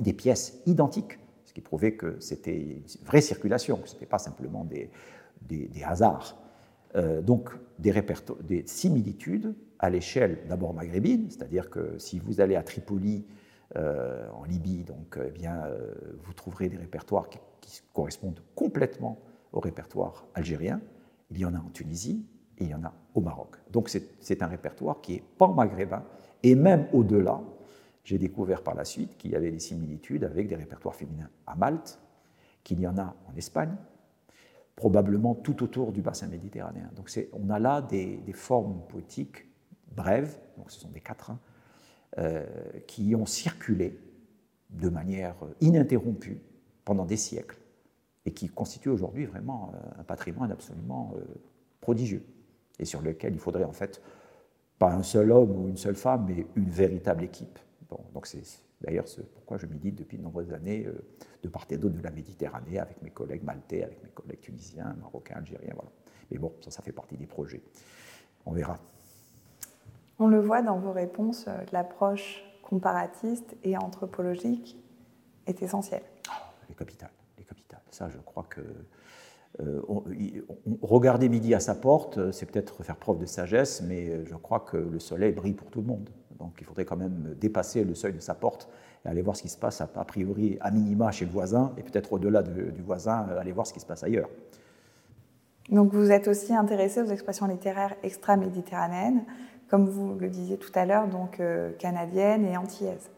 des pièces identiques, qui prouvait que c'était une vraie circulation, que ce n'était pas simplement des, des, hasards. Euh, donc, des, des similitudes à l'échelle d'abord maghrébine, c'est-à-dire que si vous allez à Tripoli, euh, en Libye, donc, eh bien, euh, vous trouverez des répertoires qui correspondent complètement au répertoire algérien. Il y en a en Tunisie et il y en a au Maroc. Donc c'est un répertoire qui est pan-maghrébin et même au-delà. J'ai découvert par la suite qu'il y avait des similitudes avec des répertoires féminins à Malte, qu'il y en a en Espagne, probablement tout autour du bassin méditerranéen. Donc on a là des, formes poétiques brèves, donc ce sont des quatrains, euh, qui ont circulé de manière ininterrompue pendant des siècles et qui constitue aujourd'hui vraiment euh, un patrimoine absolument euh, prodigieux et sur lequel il faudrait en fait pas un seul homme ou une seule femme, mais une véritable équipe. Bon, donc c'est d'ailleurs ce pourquoi je milite depuis de nombreuses années euh, de part et d'autre de la Méditerranée avec mes collègues maltais, avec mes collègues tunisiens, marocains, algériens, voilà. Mais bon, ça, ça fait partie des projets. On verra. On le voit dans vos réponses, l'approche comparatiste et anthropologique est essentielle les capitales. Les capitales. Ça, je crois que euh, regarder midi à sa porte, c'est peut-être faire preuve de sagesse, mais je crois que le soleil brille pour tout le monde. Donc il faudrait quand même dépasser le seuil de sa porte et aller voir ce qui se passe a priori à minima chez le voisin et peut-être au-delà du voisin, euh, aller voir ce qui se passe ailleurs. Donc vous êtes aussi intéressé aux expressions littéraires extra-méditerranéennes, comme vous le disiez tout à l'heure, donc euh, canadiennes et antillaises.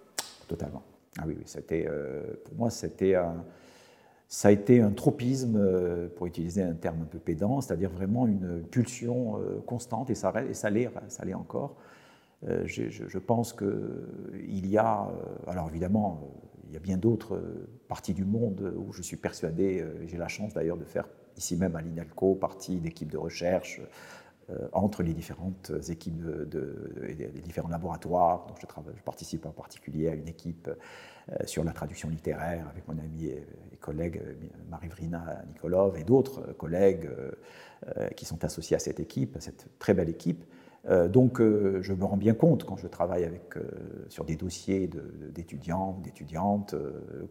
Totalement. Ah oui, oui c'était, euh, pour moi, c'était ça a été un tropisme, euh, pour utiliser un terme un peu pédant, c'est-à-dire vraiment une pulsion euh, constante, et ça, ça l'est, ça l'est encore. Je, je, pense qu'il y a, alors évidemment, il y a bien d'autres parties du monde où je suis persuadé, j'ai la chance d'ailleurs de faire ici même à l'INALCO partie d'équipes de recherche, euh, entre les différentes équipes de, les différents laboratoires. Donc je, participe en particulier à une équipe euh, sur la traduction littéraire avec mon ami et, collègue euh, Marie-Vrina Nikolov et d'autres collègues qui sont associés à cette équipe, à cette très belle équipe. Donc je me rends bien compte quand je travaille avec, sur des dossiers d'étudiants, d'étudiantes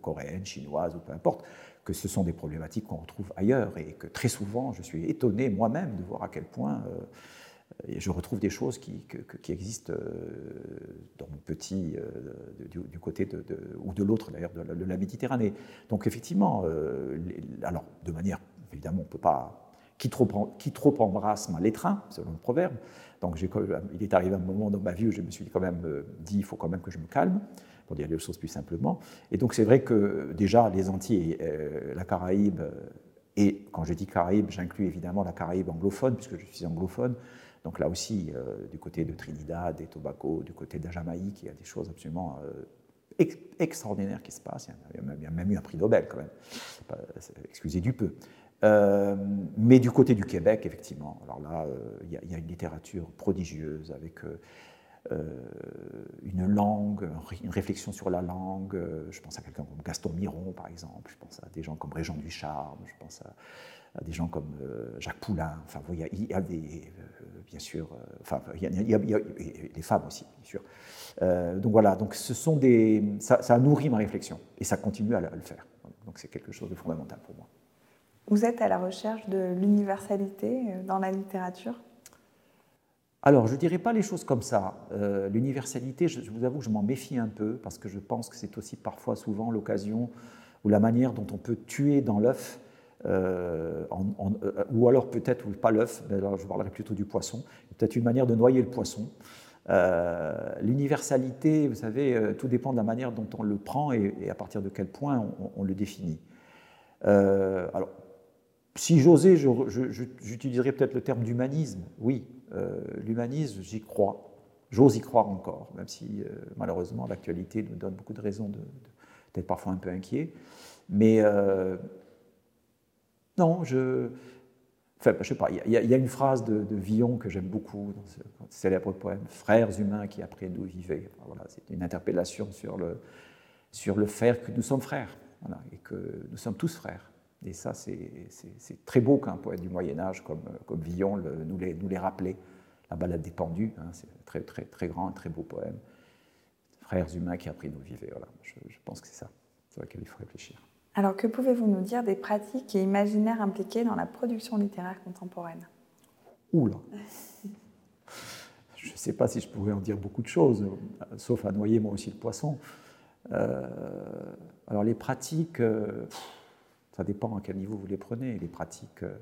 coréennes, chinoises ou peu importe, que ce sont des problématiques qu'on retrouve ailleurs et que très souvent je suis étonné moi-même de voir à quel point euh, je retrouve des choses qui, existent euh, dans mon petit, euh, du, côté de, ou de l'autre d'ailleurs de, la Méditerranée. Donc effectivement, alors de manière, évidemment, on ne peut pas, qui trop, qui trop embrasse mal l'étreint, selon le proverbe. Donc il est arrivé un moment dans ma vie où je me suis quand même dit, il faut quand même que je me calme pour dire les choses plus simplement. Et donc c'est vrai que déjà les Antilles, euh, la Caraïbe, euh, et quand je dis Caraïbe, j'inclus évidemment la Caraïbe anglophone, puisque je suis anglophone. Donc là aussi, euh, du côté de Trinidad et Tobago, du côté de la Jamaïque, il y a des choses absolument extraordinaires qui se passent. Il y, a même, eu un prix Nobel quand même, excusez du peu. mais du côté du Québec, effectivement, alors là, il y, a une littérature prodigieuse avec une langue, une réflexion sur la langue. Euh, je pense à quelqu'un comme Gaston Miron, par exemple. Je pense à des gens comme Régent Ducharme. Je pense à, des gens comme euh, Jacques Poulain. Enfin, il y a des, bien sûr, enfin, il y, a, les femmes aussi, bien sûr. donc voilà, donc ce sont des, ça, ça, a nourri ma réflexion et ça continue à le faire. Donc c'est quelque chose de fondamental pour moi. Vous êtes à la recherche de l'universalité dans la littérature? Alors, je ne dirais pas les choses comme ça. Euh, l'universalité, je, vous avoue que je m'en méfie un peu, parce que je pense que c'est aussi parfois, souvent, l'occasion ou la manière dont on peut tuer dans l'œuf, euh, euh, ou alors peut-être, ou pas l'œuf, mais alors je parlerai plutôt du poisson, peut-être une manière de noyer le poisson. L'universalité, vous savez, tout dépend de la manière dont on le prend et, à partir de quel point on, le définit. alors, si j'osais, j'utiliserais peut-être le terme d'humanisme. Oui, l'humanisme, j'y crois. J'ose y croire encore, même si malheureusement l'actualité nous donne beaucoup de raisons d'être parfois un peu inquiets. Mais non, je. Enfin, je sais pas, il y, a une phrase de, Villon que j'aime beaucoup dans ce célèbre poème Frères humains qui après nous vivaient. Voilà, c'est une interpellation sur le, sur le fait que nous sommes frères, et que nous sommes tous frères. Et ça, c'est très beau qu'un poète du Moyen-Âge comme, comme Villon nous, les rappelait. La balade des pendus, hein, c'est un très, très, très grand, un très beau poème. Frères humains qui vivaient. Voilà, je, je pense que c'est ça sur lequel il faut réfléchir. Alors, que pouvez-vous nous dire des pratiques et imaginaires impliqués dans la production littéraire contemporaine? Oula Je ne sais pas si je pourrais en dire beaucoup de choses, sauf à noyer moi aussi le poisson. Euh, alors, les pratiques, euh, ça dépend à quel niveau vous les prenez. Les pratiques, euh,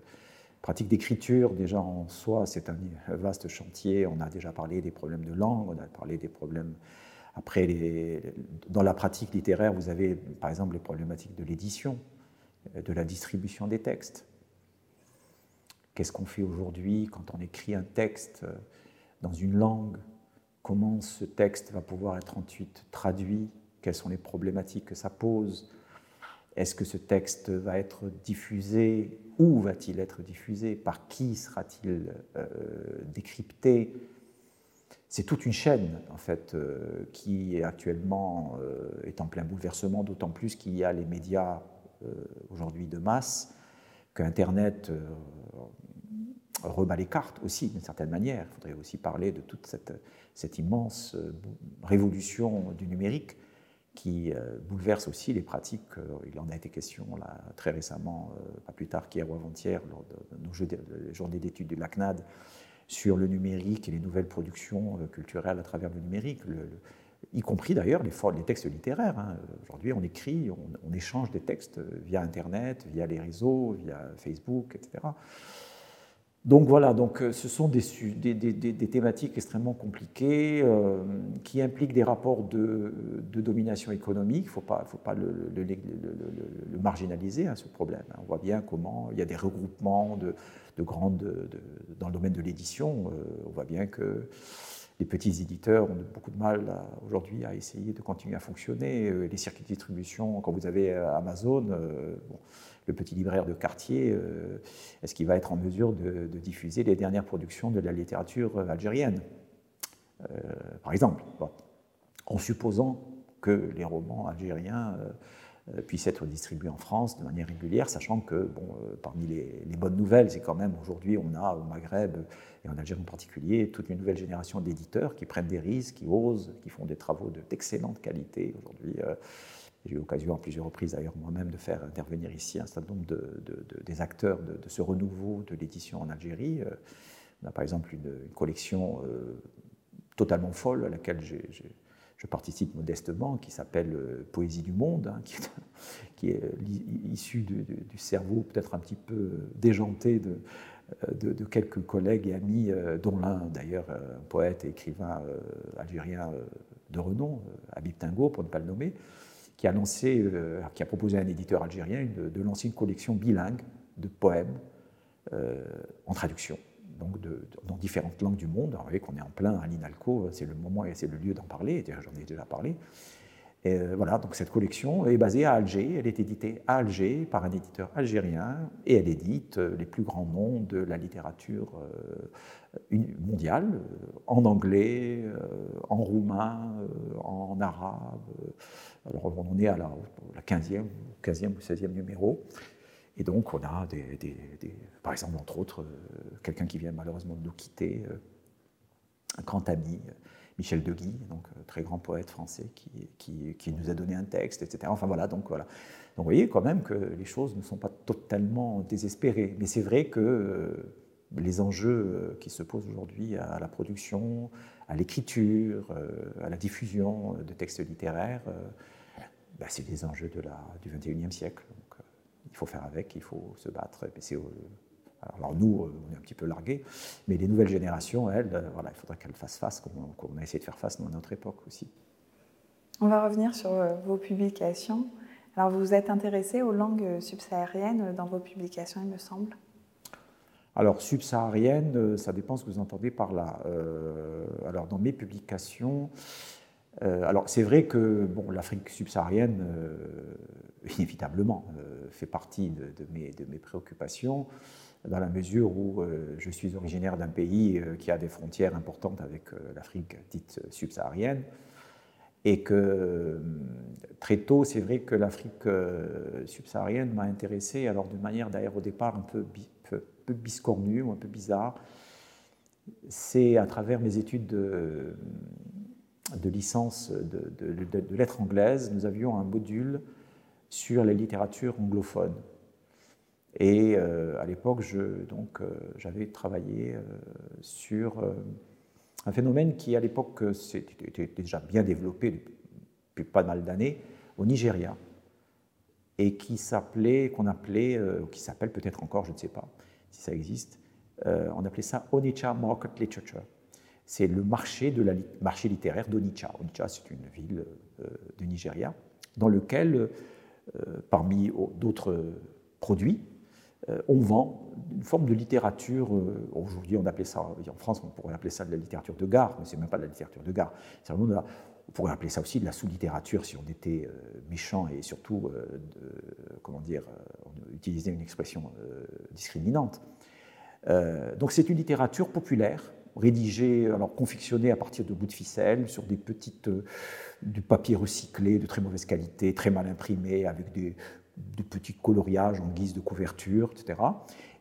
pratiques d'écriture, déjà en soi, c'est un vaste chantier. On a déjà parlé des problèmes de langue, on a parlé des problèmes après, dans la pratique littéraire, vous avez par exemple les problématiques de l'édition, euh, de la distribution des textes. Qu'est-ce qu'on fait aujourd'hui quand on écrit un texte euh, dans une langue? Comment ce texte va pouvoir être ensuite traduit? Quelles sont les problématiques que ça pose? Est-ce que ce texte va être diffusé Où va-t-il être diffusé Par qui sera-t-il euh, décrypté c'est toute une chaîne en fait euh, qui actuellement euh, est en plein bouleversement, d'autant plus qu'il y a les médias aujourd'hui de masse, que Internet rebat les cartes aussi d'une certaine manière. Il faudrait aussi parler de toute cette immense révolution du numérique qui bouleverse aussi les pratiques. Il en a été question très récemment, pas plus tard qu'hier ou avant-hier, lors de nos journées d'études de l'ACNAD, sur le numérique et les nouvelles productions euh, culturelles à travers le numérique, y compris d'ailleurs les, les, textes littéraires. Hein. Aujourd'hui, on écrit, on, échange des textes via Internet, via les réseaux, via Facebook, etc. Donc voilà, donc euh, ce sont des, thématiques extrêmement compliquées euh, qui impliquent des rapports de, domination économique. Il ne faut pas, le, marginaliser, hein, ce problème. On voit bien comment il y a des regroupements de, grandes, dans le domaine de l'édition. Euh, on voit bien que les petits éditeurs ont beaucoup de mal aujourd'hui à essayer de continuer à fonctionner. Les circuits de distribution, quand vous avez Amazon, le petit libraire de quartier, euh, est-ce qu'il va être en mesure de, diffuser les dernières productions de la littérature algérienne, euh, par exemple? En supposant que les romans algériens euh, puissent être distribués en France de manière régulière, sachant que parmi les, bonnes nouvelles, c'est quand même aujourd'hui, on a au Maghreb et en Algérie en particulier, toute une nouvelle génération d'éditeurs qui prennent des risques, qui osent, qui font des travaux d'excellente qualité aujourd'hui. J'ai eu l'occasion à plusieurs reprises d'ailleurs moi-même de faire intervenir ici un certain nombre de, des acteurs de, ce renouveau de l'édition en Algérie. Euh, on a par exemple une, collection euh, totalement folle à laquelle je participe modestement, qui s'appelle euh, Poésie du monde, hein, qui, est, issue du, cerveau peut-être un petit peu déjanté de, de, quelques collègues et amis, dont l'un d'ailleurs un poète et écrivain algérien de renom, Habib Tingo, pour ne pas le nommer, qui a, lancé, euh, qui a proposé à un éditeur algérien de, lancer une collection bilingue de poèmes euh, en traduction, donc dans différentes langues du monde. vous voyez qu'on est en plein à l'INALCO, c'est le moment et c'est le lieu d'en parler, j'en ai déjà parlé. Euh, voilà, donc cette collection est basée à Alger, elle est éditée à Alger par un éditeur algérien et elle édite les plus grands noms de la littérature mondiale, en anglais, en roumain, en arabe, alors on en est à la, 15e, 15e ou 16e numéro. Et donc on a par exemple, entre autres, euh, quelqu'un qui vient malheureusement de nous quitter, euh, un grand ami, Michel Deguy, donc euh, très grand poète français, qui, qui, nous a donné un texte, etc. Enfin voilà, donc voilà. Donc vous voyez quand même que les choses ne sont pas totalement désespérées. Mais c'est vrai que les enjeux qui se posent aujourd'hui à la production, à l'écriture, à la diffusion de textes littéraires, bah, c'est des enjeux de la, du 21e siècle. Donc, euh, il faut faire avec, il faut se battre. Et alors nous, euh, on est un petit peu largués, mais les nouvelles générations, elles, euh, voilà, il faudra qu'elles fassent face, comme on, a essayé de faire face dans notre époque aussi. On va revenir sur vos publications. Alors vous vous êtes intéressé aux langues subsahariennes dans vos publications, il me semble alors, subsaharienne, ça dépend ce que vous entendez par là. alors, dans mes publications, alors c'est vrai que bon, l'Afrique subsaharienne, inévitablement, fait partie de, mes, de, mes, préoccupations dans la mesure où euh, je suis originaire d'un pays euh, qui a des frontières importantes avec euh, l'Afrique dite subsaharienne, et que très tôt, c'est vrai que l'Afrique subsaharienne m'a intéressé, alors d'une manière d'ailleurs au départ un peu, peu, biscornue ou un peu bizarre. C'est à travers mes études de, de licence de, de lettres anglaises, nous avions un module sur la littérature anglophone. Et euh, à l'époque, euh, j'avais travaillé euh, sur un phénomène qui, à l'époque, était déjà bien développé depuis pas mal d'années au Nigeria, et qui s'appelait, qu'on appelait, qui s'appelle peut-être encore, je ne sais pas si ça existe, on appelait ça Onitsha Market Literature. C'est le marché, de la, marché littéraire d'Onitsha. Onitsha, c'est une ville du Nigeria, dans lequel, parmi d'autres produits, euh, on vend une forme de littérature, euh, aujourd'hui on appelait ça, en France on pourrait appeler ça de la littérature de gare, mais c'est même pas de la littérature de gare, on pourrait appeler ça aussi de la sous-littérature si on était euh, méchant et surtout, comment dire, on utilisait une expression discriminante. donc c'est une littérature populaire, rédigée, alors confectionnée à partir de bouts de ficelle, sur des petites, du papier recyclé de très mauvaise qualité, très mal imprimé, avec des, de petits coloriages en guise de couverture, etc.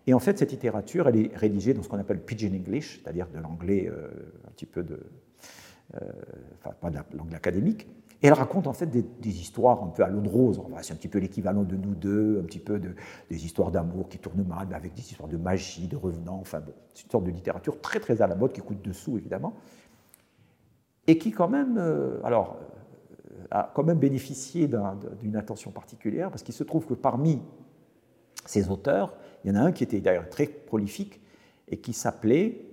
Et en fait, cette littérature, elle est rédigée dans ce qu'on appelle Pidgin English, c'est-à-dire de l'anglais euh, un petit peu de. Euh, enfin, pas de l'anglais académique. Et elle raconte en fait des, histoires un peu à l'eau de rose. c'est un petit peu l'équivalent de nous deux, un petit peu de, des histoires d'amour qui tournent mal, mais avec des histoires de magie, de revenants. Enfin bon, c'est une sorte de littérature très très à la mode qui coûte dessous évidemment. Et qui quand même. Euh, alors, a quand même bénéficié d'une attention particulière, parce qu'il se trouve que parmi ces auteurs, il y en a un qui était d'ailleurs très prolifique et qui s'appelait,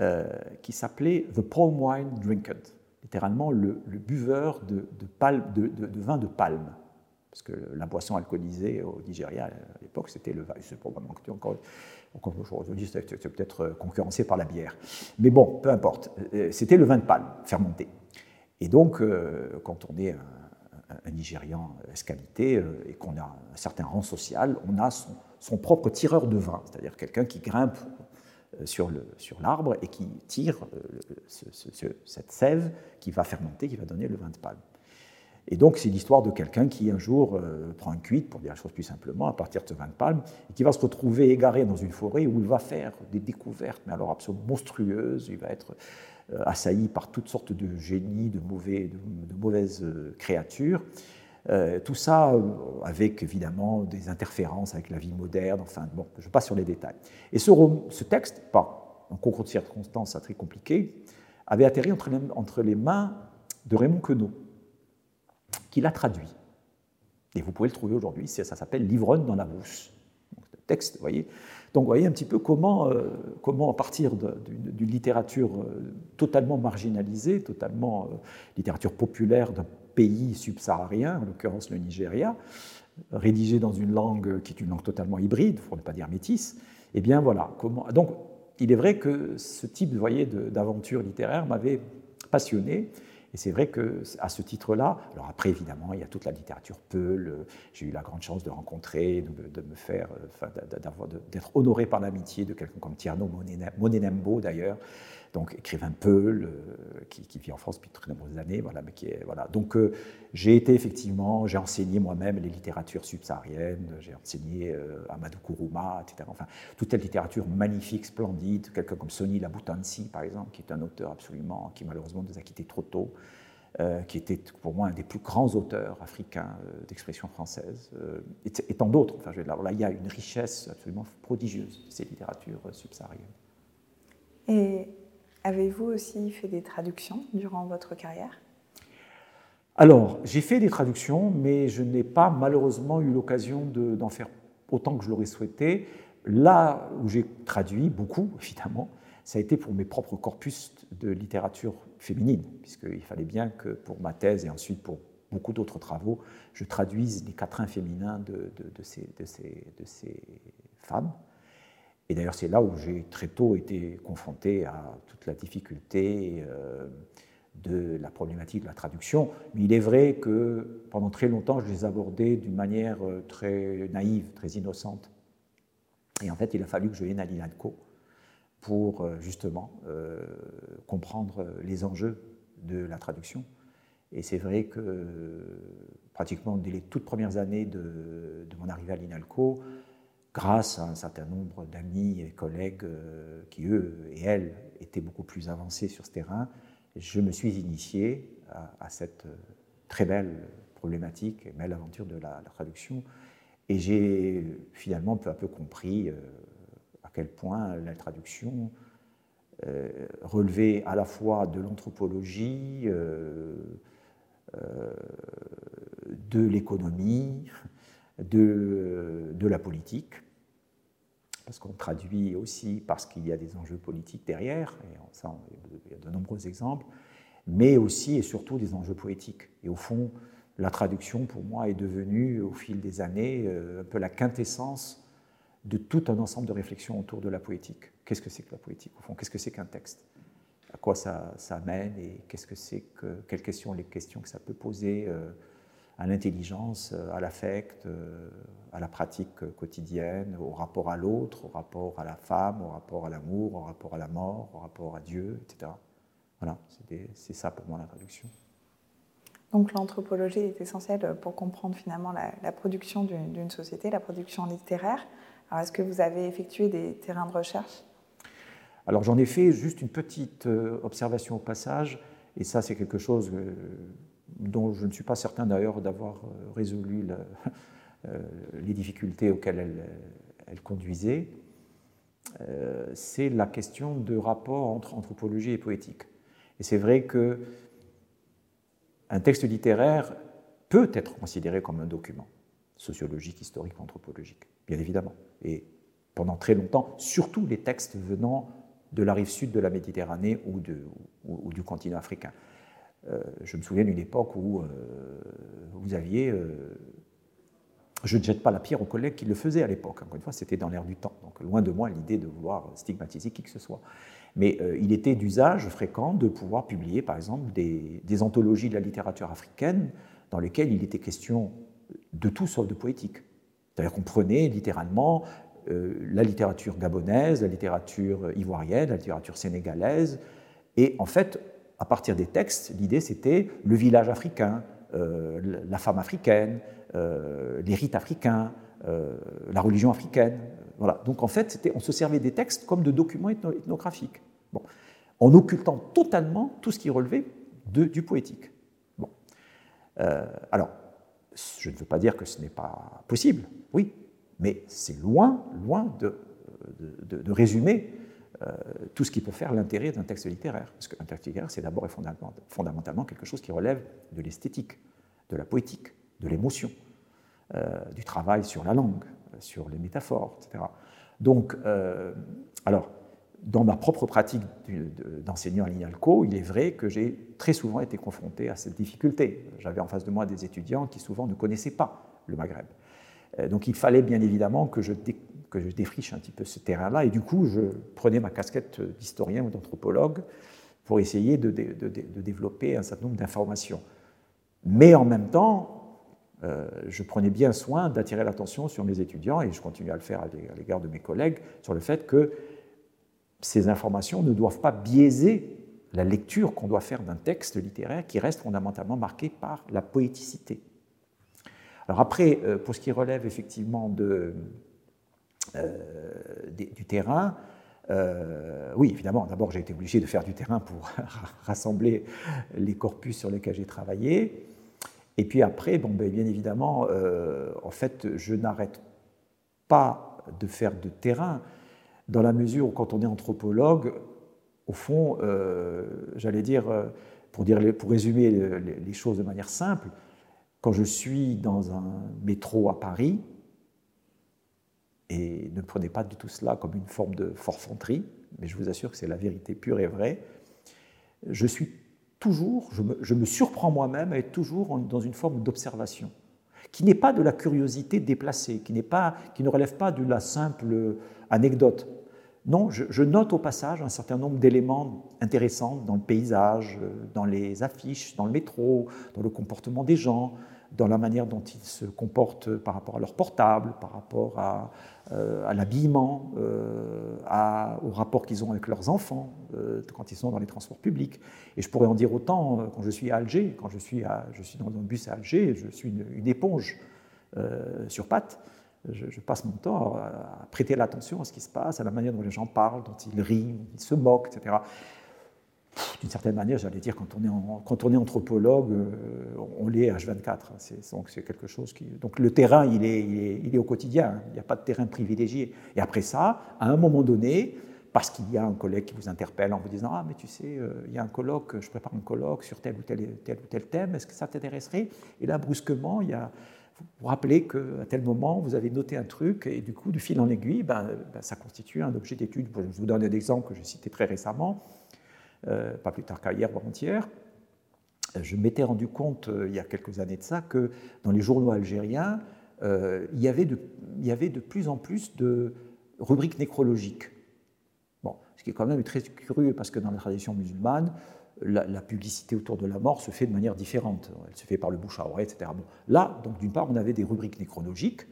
euh, qui s'appelait The Palm Wine Drinker, littéralement le, buveur de, de, vin de palme. Parce que la boisson alcoolisée au Nigeria à l'époque, c'était le vin. C'est probablement encore Aujourd'hui, c'est peut-être euh, concurrencé par la bière. Mais bon, peu importe. Euh, c'était le vin de palme fermenté. Et donc, euh, quand on est un, Nigérian escalité et qu'on a un certain rang social, on a son, propre tireur de vin, c'est-à-dire quelqu'un qui grimpe sur l'arbre et qui tire cette sève qui va fermenter, qui va donner le vin de palme. Et donc, c'est l'histoire de quelqu'un qui, un jour, euh, prend une cuite, pour dire la chose plus simplement, à partir de ce vin de palme, et qui va se retrouver égaré dans une forêt où il va faire des découvertes, mais alors absolument monstrueuses. Il va être euh, assailli par toutes sortes de génies, de, mauvais, de, mauvaises euh, créatures. tout ça avec évidemment des interférences avec la vie moderne, enfin bon, je passe sur les détails. Et ce, ce texte, pas en concours de circonstances très compliqué, avait atterri entre les, entre les mains de Raymond Queneau, qui l'a traduit. Et vous pouvez le trouver aujourd'hui, ça s'appelle L'ivrogne dans la bouche. Donc, texte, vous voyez. Donc vous voyez un petit peu comment, euh, comment à partir d'une littérature euh, totalement marginalisée, totalement euh, littérature populaire d'un pays subsaharien, en l'occurrence le Nigeria, rédigée dans une langue qui est une langue totalement hybride, pour ne pas dire métisse, eh bien voilà. Donc il est vrai que ce type d'aventure littéraire m'avait passionné, et c'est vrai que à ce titre-là, alors après évidemment, il y a toute la littérature Peul. J'ai eu la grande chance de rencontrer, de me, faire, d'être honoré par l'amitié de quelqu'un comme Tierno Monenembo d'ailleurs, donc écrivain Peul, euh, qui, vit en France depuis de très nombreuses années. Voilà, mais qui est, voilà. Donc euh, j'ai été effectivement, j'ai enseigné moi-même les littératures subsahariennes, j'ai enseigné euh, Amadou Kourouma, etc. Enfin, toute la littérature magnifique, splendide, quelqu'un comme Sonny Laboutansi, par exemple, qui est un auteur absolument, qui malheureusement nous a quittés trop tôt. qui était pour moi un des plus grands auteurs africains d'expression française, et, tant d'autres. Enfin, là, il y a une richesse absolument prodigieuse de ces littératures subsahariennes. Et Avez-vous aussi fait des traductions durant votre carrière? Alors, j'ai fait des traductions, mais je n'ai pas malheureusement eu l'occasion d'en faire autant que je l'aurais souhaité. Là où j'ai traduit beaucoup, évidemment, ça a été pour mes propres corpus de littérature féminine, puisqu'il fallait bien que pour ma thèse et ensuite pour beaucoup d'autres travaux, je traduise les quatrains féminins de, ces, femmes. Et d'ailleurs, c'est là où j'ai très tôt été confronté à toute la difficulté euh, de la problématique de la traduction. Mais il est vrai que pendant très longtemps, je les abordais d'une manière euh, très naïve, très innocente. Et en fait, il a fallu que je vienne à l'INADCO pour euh, justement comprendre les enjeux de la traduction. Et c'est vrai que pratiquement dès les toutes premières années de, mon arrivée à l'INALCO, grâce à un certain nombre d'amis et collègues euh, qui, eux et elles, étaient beaucoup plus avancés sur ce terrain, je me suis initié à, cette très belle problématique et belle aventure de la, traduction. Et j'ai finalement peu à peu compris à quel point la traduction euh, relevait à la fois de l'anthropologie, euh, euh, de l'économie, de, la politique, parce qu'on traduit aussi parce qu'il y a des enjeux politiques derrière, et ça, il y a de nombreux exemples, mais aussi et surtout des enjeux poétiques. Et au fond, la traduction, pour moi, est devenue, au fil des années, un peu la quintessence de tout un ensemble de réflexions autour de la poétique. Qu'est-ce que c'est que la poétique au fond? Qu'est-ce que c'est qu'un texte? À quoi ça, ça amène? Et qu'est-ce que c'est que quelles questions les questions que ça peut poser euh, à l'intelligence, euh, à l'affect, euh, à la pratique quotidienne, au rapport à l'autre, au rapport à la femme, au rapport à l'amour, au rapport à la mort, au rapport à Dieu, etc. Voilà, c'est ça pour moi la traduction. Donc l'anthropologie est essentielle pour comprendre finalement la, la production d'une société, la production littéraire est-ce que vous avez effectué des terrains de recherche? Alors, j'en ai fait juste une petite euh, observation au passage, et ça, c'est quelque chose dont je ne suis pas certain d'ailleurs d'avoir euh, résolu les difficultés auxquelles elle, elle conduisait. c'est la question de rapport entre anthropologie et poétique. Et c'est vrai que un texte littéraire peut être considéré comme un document sociologique, historique anthropologique, bien évidemment et pendant très longtemps, surtout les textes venant de la rive sud de la Méditerranée ou, du continent africain. Euh, je me souviens d'une époque où euh, vous aviez. Euh, je ne jette pas la pierre aux collègues qui le faisaient à l'époque. Encore une fois, c'était dans l'air du temps. Donc, loin de moi l'idée de vouloir stigmatiser qui que ce soit. Mais il était d'usage fréquent de pouvoir publier, par exemple, des, anthologies de la littérature africaine dans lesquelles il était question de tout sauf de poétique. C'est-à-dire qu'on prenait littéralement la littérature gabonaise, la littérature ivoirienne, la littérature sénégalaise, et en fait, à partir des textes, l'idée c'était le village africain, euh, la femme africaine, euh, les rites africains, la religion africaine. Voilà. Donc en fait, on se servait des textes comme de documents ethnographiques, bon. en occultant totalement tout ce qui relevait de, du poétique. Bon. alors, je ne veux pas dire que ce n'est pas possible, oui, mais c'est loin, loin de, de, résumer euh, tout ce qui peut faire l'intérêt d'un texte littéraire. Parce qu'un texte littéraire, c'est d'abord et fondamentalement quelque chose qui relève de l'esthétique, de la poétique, de l'émotion, euh, du travail sur la langue, sur les métaphores, etc. Donc, euh, alors, dans ma propre pratique d'enseignant à l'INALCO, il est vrai que j'ai très souvent été confronté à cette difficulté. J'avais en face de moi des étudiants qui souvent ne connaissaient pas le Maghreb. Euh, donc il fallait bien évidemment que je, que je défriche un petit peu ce terrain-là, et du coup je prenais ma casquette d'historien ou d'anthropologue pour essayer de, développer un certain nombre d'informations. Mais en même temps, euh, je prenais bien soin d'attirer l'attention sur mes étudiants, et je continue à le faire à l'égard de mes collègues, sur le fait que ces informations ne doivent pas biaiser la lecture qu'on doit faire d'un texte littéraire qui reste fondamentalement marqué par la poéticité. Alors après, euh, pour ce qui relève effectivement de, euh, du terrain, euh, oui, évidemment, d'abord j'ai été obligé de faire du terrain pour rassembler les corpus sur lesquels j'ai travaillé. Et puis après, bon, ben, bien évidemment, en fait, je n'arrête pas de faire de terrain dans la mesure où quand on est anthropologue, au fond, euh, j'allais dire, euh, pour, dire, pour résumer les choses de manière simple, quand je suis dans un métro à Paris, et ne prenez pas du tout cela comme une forme de forfanterie, mais je vous assure que c'est la vérité pure et vraie, je suis toujours, je me, surprends moi-même à être toujours dans une forme d'observation, qui n'est pas de la curiosité déplacée, qui, pas, qui ne relève pas de la simple anecdote. Non, je, note au passage un certain nombre d'éléments intéressants dans le paysage, dans les affiches, dans le métro, dans le comportement des gens, dans la manière dont ils se comportent par rapport à leur portable, par rapport à, euh, l'habillement, euh, au rapport qu'ils ont avec leurs enfants euh, quand ils sont dans les transports publics. Et je pourrais en dire autant quand je suis à Alger. Quand je suis, à, dans un bus à Alger, je suis une, éponge sur pattes. Je, passe mon temps à prêter l'attention à ce qui se passe, à la manière dont les gens parlent, dont ils rient, ils se moquent, etc d'une certaine manière, j'allais dire, quand on est, est anthropologue, euh, on l'est H24. C'est, donc c'est quelque chose qui. Donc le terrain, il est, il est, au quotidien. Il n'y a pas de terrain privilégié. Et après ça, à un moment donné, parce qu'il y a un collègue qui vous interpelle en vous disant Ah, mais tu sais, euh, il y a un colloque, je prépare un colloque sur tel ou tel, tel, ou tel thème, est-ce que ça t'intéresserait? Et là, brusquement, il y a. Vous vous rappelez qu'à tel moment, vous avez noté un truc, et du coup, du fil en aiguille, ben, ben ça constitue un objet d'étude. Je vous donne un exemple que j'ai cité très récemment. Euh, pas plus tard qu'hier ou avant-hier, je m'étais rendu compte euh, il y a quelques années de ça que dans les journaux algériens, euh, il, y avait de, il y avait de plus en plus de rubriques nécrologiques. Bon, ce qui est quand même très curieux parce que dans la tradition musulmane, la, publicité autour de la mort se fait de manière différente. Elle se fait par le bouche à oreille, etc. Bon, là, donc d'une part, on avait des rubriques nécrologiques.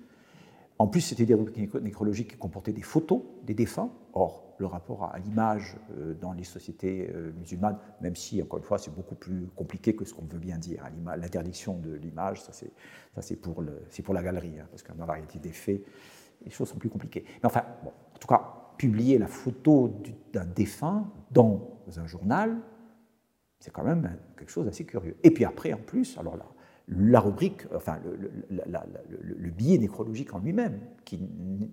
En plus, c'était des rubriques nécrologiques qui comportaient des photos des défunts. Or, le rapport à l'image euh, dans les sociétés euh, musulmanes, même si, encore une fois, c'est beaucoup plus compliqué que ce qu'on veut bien dire. L'interdiction de l'image, ça c'est pour, pour la galerie, hein, parce que dans la réalité des faits, les choses sont plus compliquées. Mais enfin, en tout cas, publier la photo d'un défunt dans un journal, c'est quand même quelque chose d'assez curieux. Et puis après, en plus, alors là, la rubrique, enfin le, billet nécrologique en lui-même.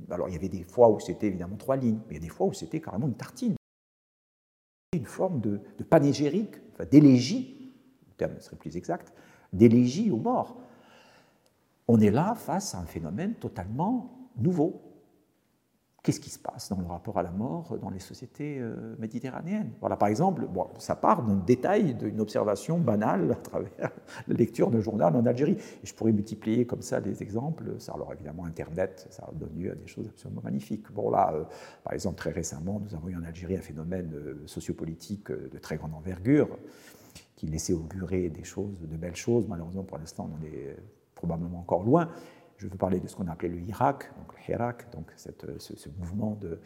alors il y avait des fois où c'était évidemment trois lignes, mais il y a des fois où c'était carrément une tartine. Une forme de, panégérique, enfin, d'élégie, le terme serait plus exact, d'élégie aux morts. On est là face à un phénomène totalement nouveau. Qu'est-ce qui se passe dans le rapport à la mort dans les sociétés euh, méditerranéennes? Voilà, par exemple, ça part d'un détail, d'une observation banale à travers la lecture d'un journal en Algérie. Je pourrais multiplier comme ça des exemples. Ça, alors évidemment, Internet, ça donne lieu à des choses absolument magnifiques. Bon, là, euh, par exemple, très récemment, nous avons eu en Algérie un phénomène euh, sociopolitique de très grande envergure qui laissait augurer des choses, de belles choses. Malheureusement, pour l'instant, on en est probablement encore loin. Je veux parler de ce qu'on appelait le Hirak, donc le Hirak, donc ce, mouvement de,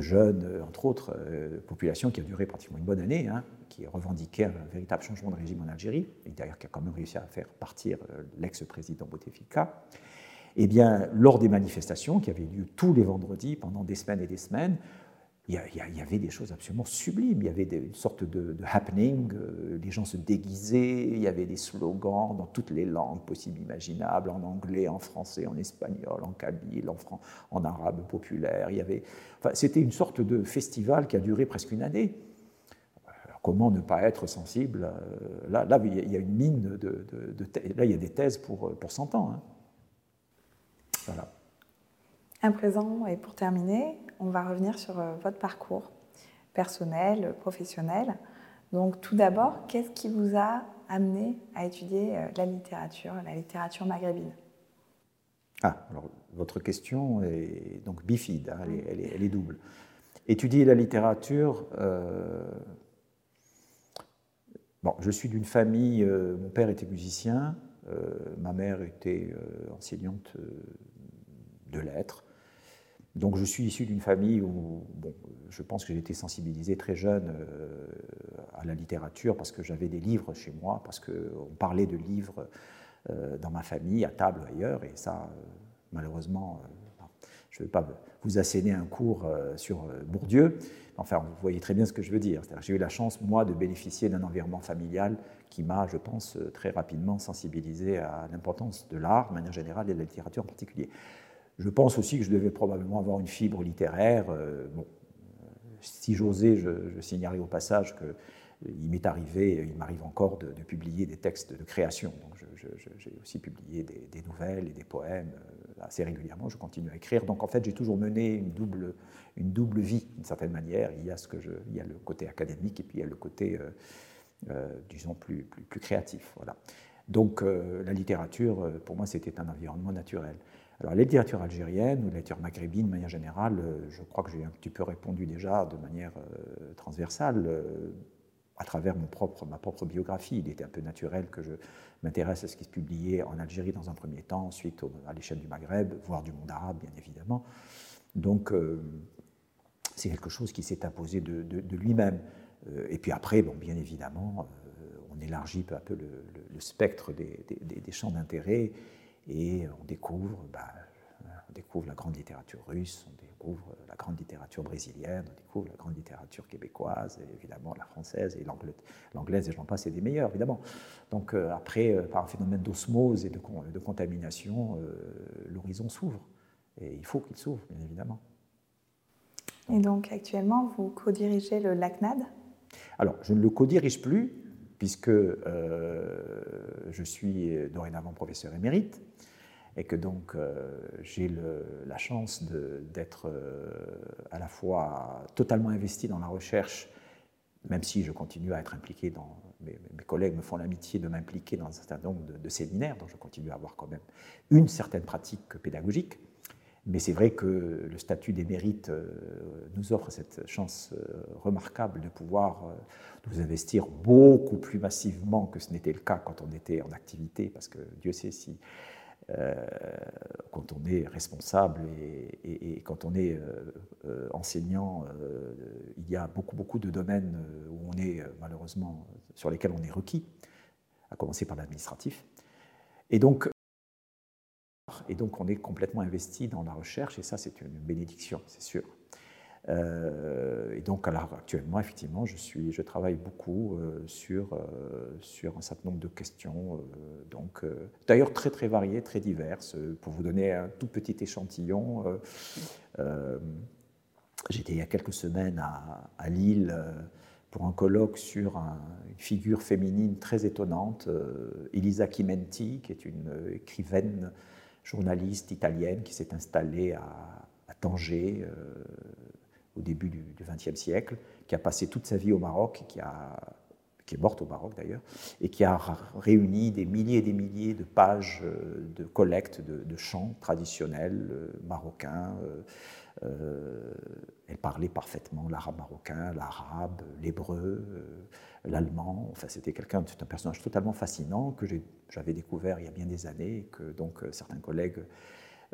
jeunes, entre autres, euh, population qui a duré pratiquement une bonne année, hein, qui revendiquait un véritable changement de régime en Algérie, et d'ailleurs qui a quand même réussi à faire partir euh, l'ex-président Bouteflika. Eh bien, lors des manifestations qui avaient lieu tous les vendredis pendant des semaines et des semaines, il y, avait des choses absolument sublimes. Il y avait une sorte de, happening, euh, les gens se déguisaient, il y avait des slogans dans toutes les langues possibles, imaginables, en anglais, en français, en espagnol, en kabyle, en, en arabe populaire. C'était une sorte de festival qui a duré presque une année. comment ne pas être sensible euh, là, il y a une mine de, là, il y a des thèses pour, pour 100 ans. Hein. Voilà. Un présent, et pour terminer, on va revenir sur euh, votre parcours personnel, professionnel. Donc tout d'abord, qu'est-ce qui vous a amené à étudier euh, la littérature, la littérature maghrébine? Ah, alors votre question est donc bifide, hein, elle, est, double. Étudier la littérature, euh, bon, je suis d'une famille, mon père était musicien, ma mère était enseignante de lettres. Donc je suis issu d'une famille où bon, je pense que j'ai été sensibilisé très jeune euh, à la littérature parce que j'avais des livres chez moi, parce qu'on parlait de livres euh, dans ma famille, à table ailleurs, et ça, euh, malheureusement, je ne vais pas vous asséner un cours sur Bourdieu, enfin, vous voyez très bien ce que je veux dire. J'ai eu la chance, moi, de bénéficier d'un environnement familial qui m'a, je pense, très rapidement sensibilisé à l'importance de l'art, de manière générale, et de la littérature en particulier. Je pense aussi que je devais probablement avoir une fibre littéraire. Euh, bon, si j'osais, je, signalerais au passage que il m'est arrivé, il m'arrive encore de, publier des textes de création. J'ai aussi publié des, nouvelles et des poèmes euh, assez régulièrement. Je continue à écrire. Donc en fait, j'ai toujours mené une double, une double vie d'une certaine manière. Il y a ce que je, il y a le côté académique et puis il y a le côté, euh, euh, disons, plus, plus, plus, créatif. Voilà. Donc la littérature, pour moi, c'était un environnement naturel. Alors, la littérature algérienne ou la littérature maghrébine, de manière générale, euh, je crois que j'ai un petit peu répondu déjà de manière euh, transversale euh, à travers mon propre, ma propre biographie. Il était un peu naturel que je m'intéresse à ce qui se publiait en Algérie dans un premier temps, ensuite à l'échelle du Maghreb, voire du monde arabe, bien évidemment. Donc, c'est quelque chose qui s'est imposé de, lui-même. et puis après, bon, bien évidemment, on élargit peu à peu le, spectre des, des champs d'intérêt et on découvre, bah, on découvre la grande littérature russe, on découvre la grande littérature brésilienne, on découvre la grande littérature québécoise, et évidemment la française et l'anglaise, et j'en passe, c'est des meilleurs, évidemment. Donc euh, après, euh, par un phénomène d'osmose et de, de contamination, euh, l'horizon s'ouvre. Et il faut qu'il s'ouvre, bien évidemment. Et donc actuellement, vous co-dirigez le LACNAD Alors, je ne le co-dirige plus, puisque je suis dorénavant professeur émérite et que donc euh, j'ai la chance d'être euh, à la fois totalement investi dans la recherche, même si je continue à être impliqué dans... Mes, collègues me font l'amitié de m'impliquer dans un certain nombre de, séminaires, donc je continue à avoir quand même une certaine pratique pédagogique. Mais c'est vrai que le statut d'émérite euh, nous offre cette chance remarquable de pouvoir nous investir beaucoup plus massivement que ce n'était le cas quand on était en activité, parce que Dieu sait si euh, quand on est responsable et, quand on est euh, euh, enseignant, il y a beaucoup, beaucoup de domaines où on est malheureusement sur lesquels on est requis, à commencer par l'administratif. Et donc, et donc, on est complètement investi dans la recherche, et ça, c'est une bénédiction, c'est sûr. Euh, et donc, alors, actuellement, effectivement, je, suis, je travaille beaucoup euh, sur, euh, sur un certain nombre de questions, donc d'ailleurs très très variées, très diverses. Pour vous donner un tout petit échantillon, j'étais il y a quelques semaines à, Lille pour un colloque sur une figure féminine très étonnante, Elisa Chimenti, qui est une écrivaine, journaliste italienne qui s'est installée à, Tanger au début du XXe siècle, qui a passé toute sa vie au Maroc, qui, a, qui est morte au Maroc d'ailleurs, et qui a réuni des milliers et des milliers de pages euh, de collecte de, chants traditionnels euh, marocains. Euh, elle parlait parfaitement l'arabe marocain, l'arabe, l'hébreu, l'allemand. Enfin, c'était quelqu'un, c'est un personnage totalement fascinant que j'avais découvert il y a bien des années, et que donc certains collègues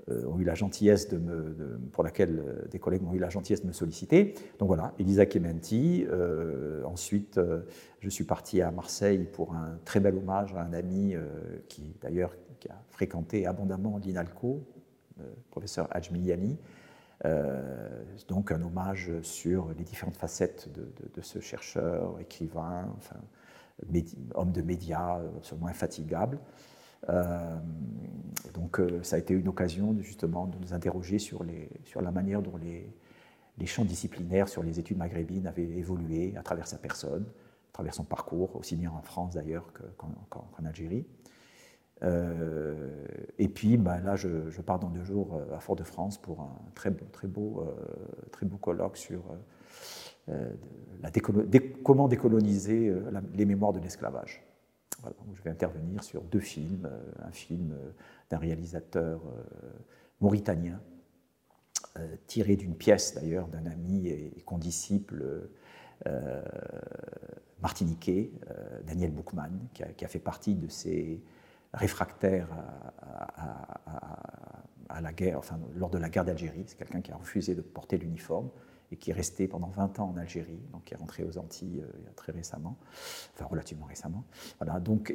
ont eu la gentillesse de me, pour laquelle euh, des collègues ont eu la gentillesse de me solliciter. Donc voilà, Elisa Chementi. Euh, ensuite, je suis parti à Marseille pour un très bel hommage à un ami qui, d'ailleurs, qui a fréquenté abondamment l'INALCO, le professeur Hajmiliani. donc un hommage sur les différentes facettes de, ce chercheur, écrivain, homme de médias absolument infatigable. Euh, donc euh, ça a été une occasion de, justement de nous interroger sur, la manière dont les, champs disciplinaires sur les études maghrébines avaient évolué à travers sa personne, à travers son parcours, aussi bien en France d'ailleurs qu'en Algérie. Euh, et puis ben là, je, pars dans deux jours à Fort-de-France pour un très, très, beau, très beau colloque sur comment décoloniser les mémoires de l'esclavage je vais intervenir sur deux films, euh, un film euh, d'un réalisateur euh, mauritanien, tiré d'une pièce d'ailleurs d'un ami et, condisciple martiniquais, Daniel Boukman, qui a, fait partie de ces réfractaires à, la guerre, enfin, lors de la guerre d'Algérie. C'est quelqu'un qui a refusé de porter l'uniforme et qui est resté pendant 20 ans en Algérie, donc qui est rentré aux Antilles a très récemment, enfin relativement récemment. Voilà, donc,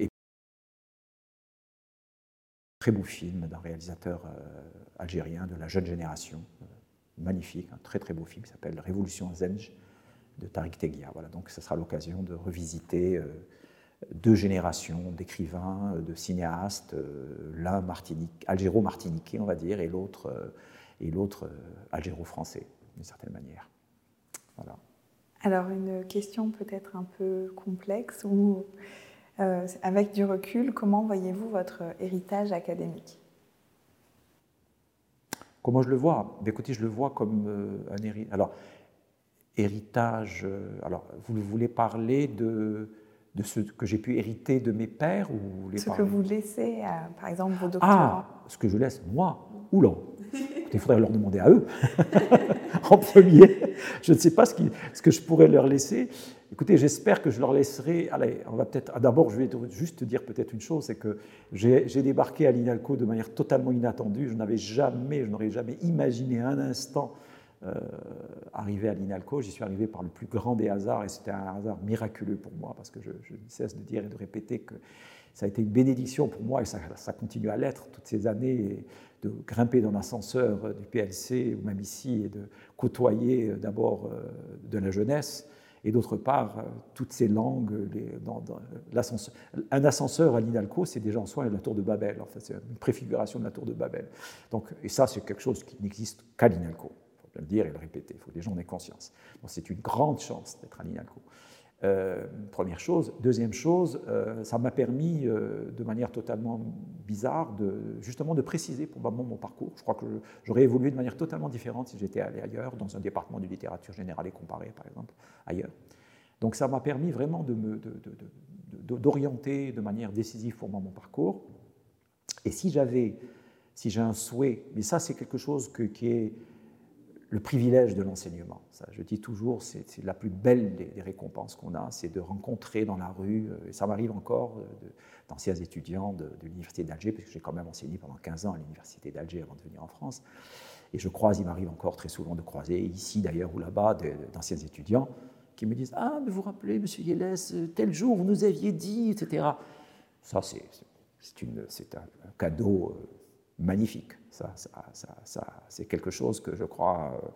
très beau film d'un réalisateur euh, algérien de la jeune génération, euh, magnifique, un très très beau film qui s'appelle Révolution Zenj de Tariq Tegia. Voilà, donc ce sera l'occasion de revisiter euh, deux générations d'écrivains, de cinéastes, l'un martinique, algéro-martiniquais on va dire, et l'autre algéro-français d'une certaine manière. Voilà. Alors une question peut-être un peu complexe ou euh, avec du recul, comment voyez-vous votre héritage académique? Comment je le vois? Ben, Écoutez, je le vois comme euh, un héritage. Alors, héritage. Euh, alors, vous voulez parler de, de ce que j'ai pu hériter de mes pères ou les Ce que vous laissez, par exemple, vos doctorants? Ah, ce que je laisse, moi Oula Il faudrait leur demander à eux, en premier. Je ne sais pas ce, que je pourrais leur laisser. Écoutez, j'espère que je leur laisserai. Allez, on va peut-être. D'abord, je vais juste dire peut-être une chose c'est que j'ai débarqué à l'INALCO de manière totalement inattendue. Je n'avais jamais, je n'aurais jamais imaginé un instant euh, arriver à l'INALCO. J'y suis arrivé par le plus grand des hasards et c'était un hasard miraculeux pour moi parce que je ne cesse de dire et de répéter que ça a été une bénédiction pour moi et ça, continue à l'être toutes ces années de grimper dans l'ascenseur du PLC ou même ici et de côtoyer euh, d'abord euh, de la jeunesse et d'autre part euh, toutes ces langues. dans, un ascenseur à l'INALCO, c'est déjà en soi la tour de Babel. En fait, c'est une préfiguration de la tour de Babel. Donc, et ça, c'est quelque chose qui n'existe qu'à l'INALCO. Il faut le dire et le répéter. Il faut que les gens en aient conscience. C'est une grande chance d'être à l'INALCO. Euh, première chose. Deuxième chose, euh, ça m'a permis, euh, de manière totalement bizarre, de, justement de préciser probablement mon parcours. Je crois que j'aurais évolué de manière totalement différente si j'étais allé ailleurs, dans un département de littérature générale et comparée, par exemple, ailleurs. Donc ça m'a permis vraiment d'orienter de, de, manière décisive pour moi mon parcours. Et si j'avais, si j'ai un souhait, mais ça c'est quelque chose qui est le privilège de l'enseignement. Je dis toujours, c'est la plus belle des, récompenses qu'on a, c'est de rencontrer dans la rue, euh, et ça m'arrive encore, euh, d'anciens étudiants de, l'Université d'Alger, parce que j'ai quand même enseigné pendant 15 ans à l'Université d'Alger avant de venir en France. Et je croise, il m'arrive encore très souvent de croiser, ici d'ailleurs ou là-bas, d'anciens étudiants qui me disent Ah, mais vous vous rappelez, monsieur Yelles, tel jour vous nous aviez dit, etc. Ça, c'est un, cadeau euh, magnifique. Ça, c'est quelque chose que je crois. Euh,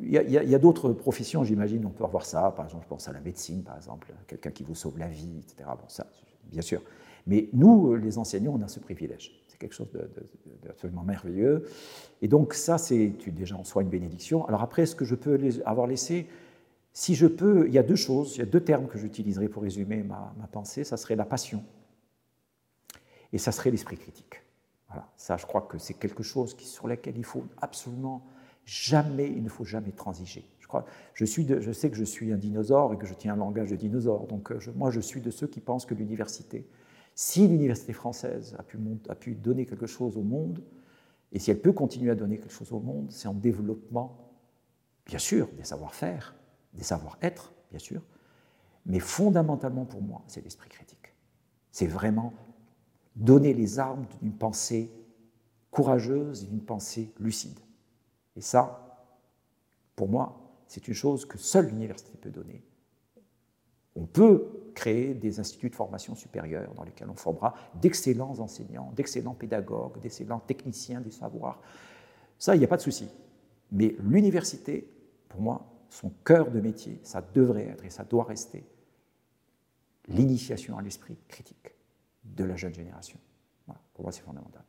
il y a, d'autres professions, j'imagine, on peut avoir ça. Par exemple, je pense à la médecine, par exemple, quelqu'un qui vous sauve la vie, etc. Bon, ça, bien sûr. Mais nous, les enseignants, on a ce privilège. C'est quelque chose d'absolument merveilleux. Et donc, ça, c'est déjà en soi une bénédiction. Alors après, ce que je peux avoir laissé, si je peux, il y a deux choses, il y a deux termes que j'utiliserai pour résumer ma, ma pensée. Ça serait la passion et ça serait l'esprit critique. Voilà, ça, je crois que c'est quelque chose sur lequel il faut absolument jamais, il ne faut jamais transiger. Je, crois, je, suis je sais que je suis un dinosaure et que je tiens un langage de dinosaure. Donc, euh, moi, je suis de ceux qui pensent que l'université, si l'université française a pu donner quelque chose au monde, et si elle peut continuer à donner quelque chose au monde, c'est en développement, bien sûr, des savoir-faire, des savoir-être, bien sûr, mais fondamentalement pour moi, c'est l'esprit critique. C'est vraiment donner les armes d'une pensée courageuse et d'une pensée lucide. Et ça, pour moi, c'est une chose que seule l'université peut donner. On peut créer des instituts de formation supérieure dans lesquels on formera d'excellents enseignants, d'excellents pédagogues, d'excellents techniciens du savoir. Ça, il n'y a pas de souci. Mais l'université, pour moi, son cœur de métier, ça devrait être et ça doit rester l'initiation à l'esprit critique de la jeune génération. pour moi, c'est fondamental.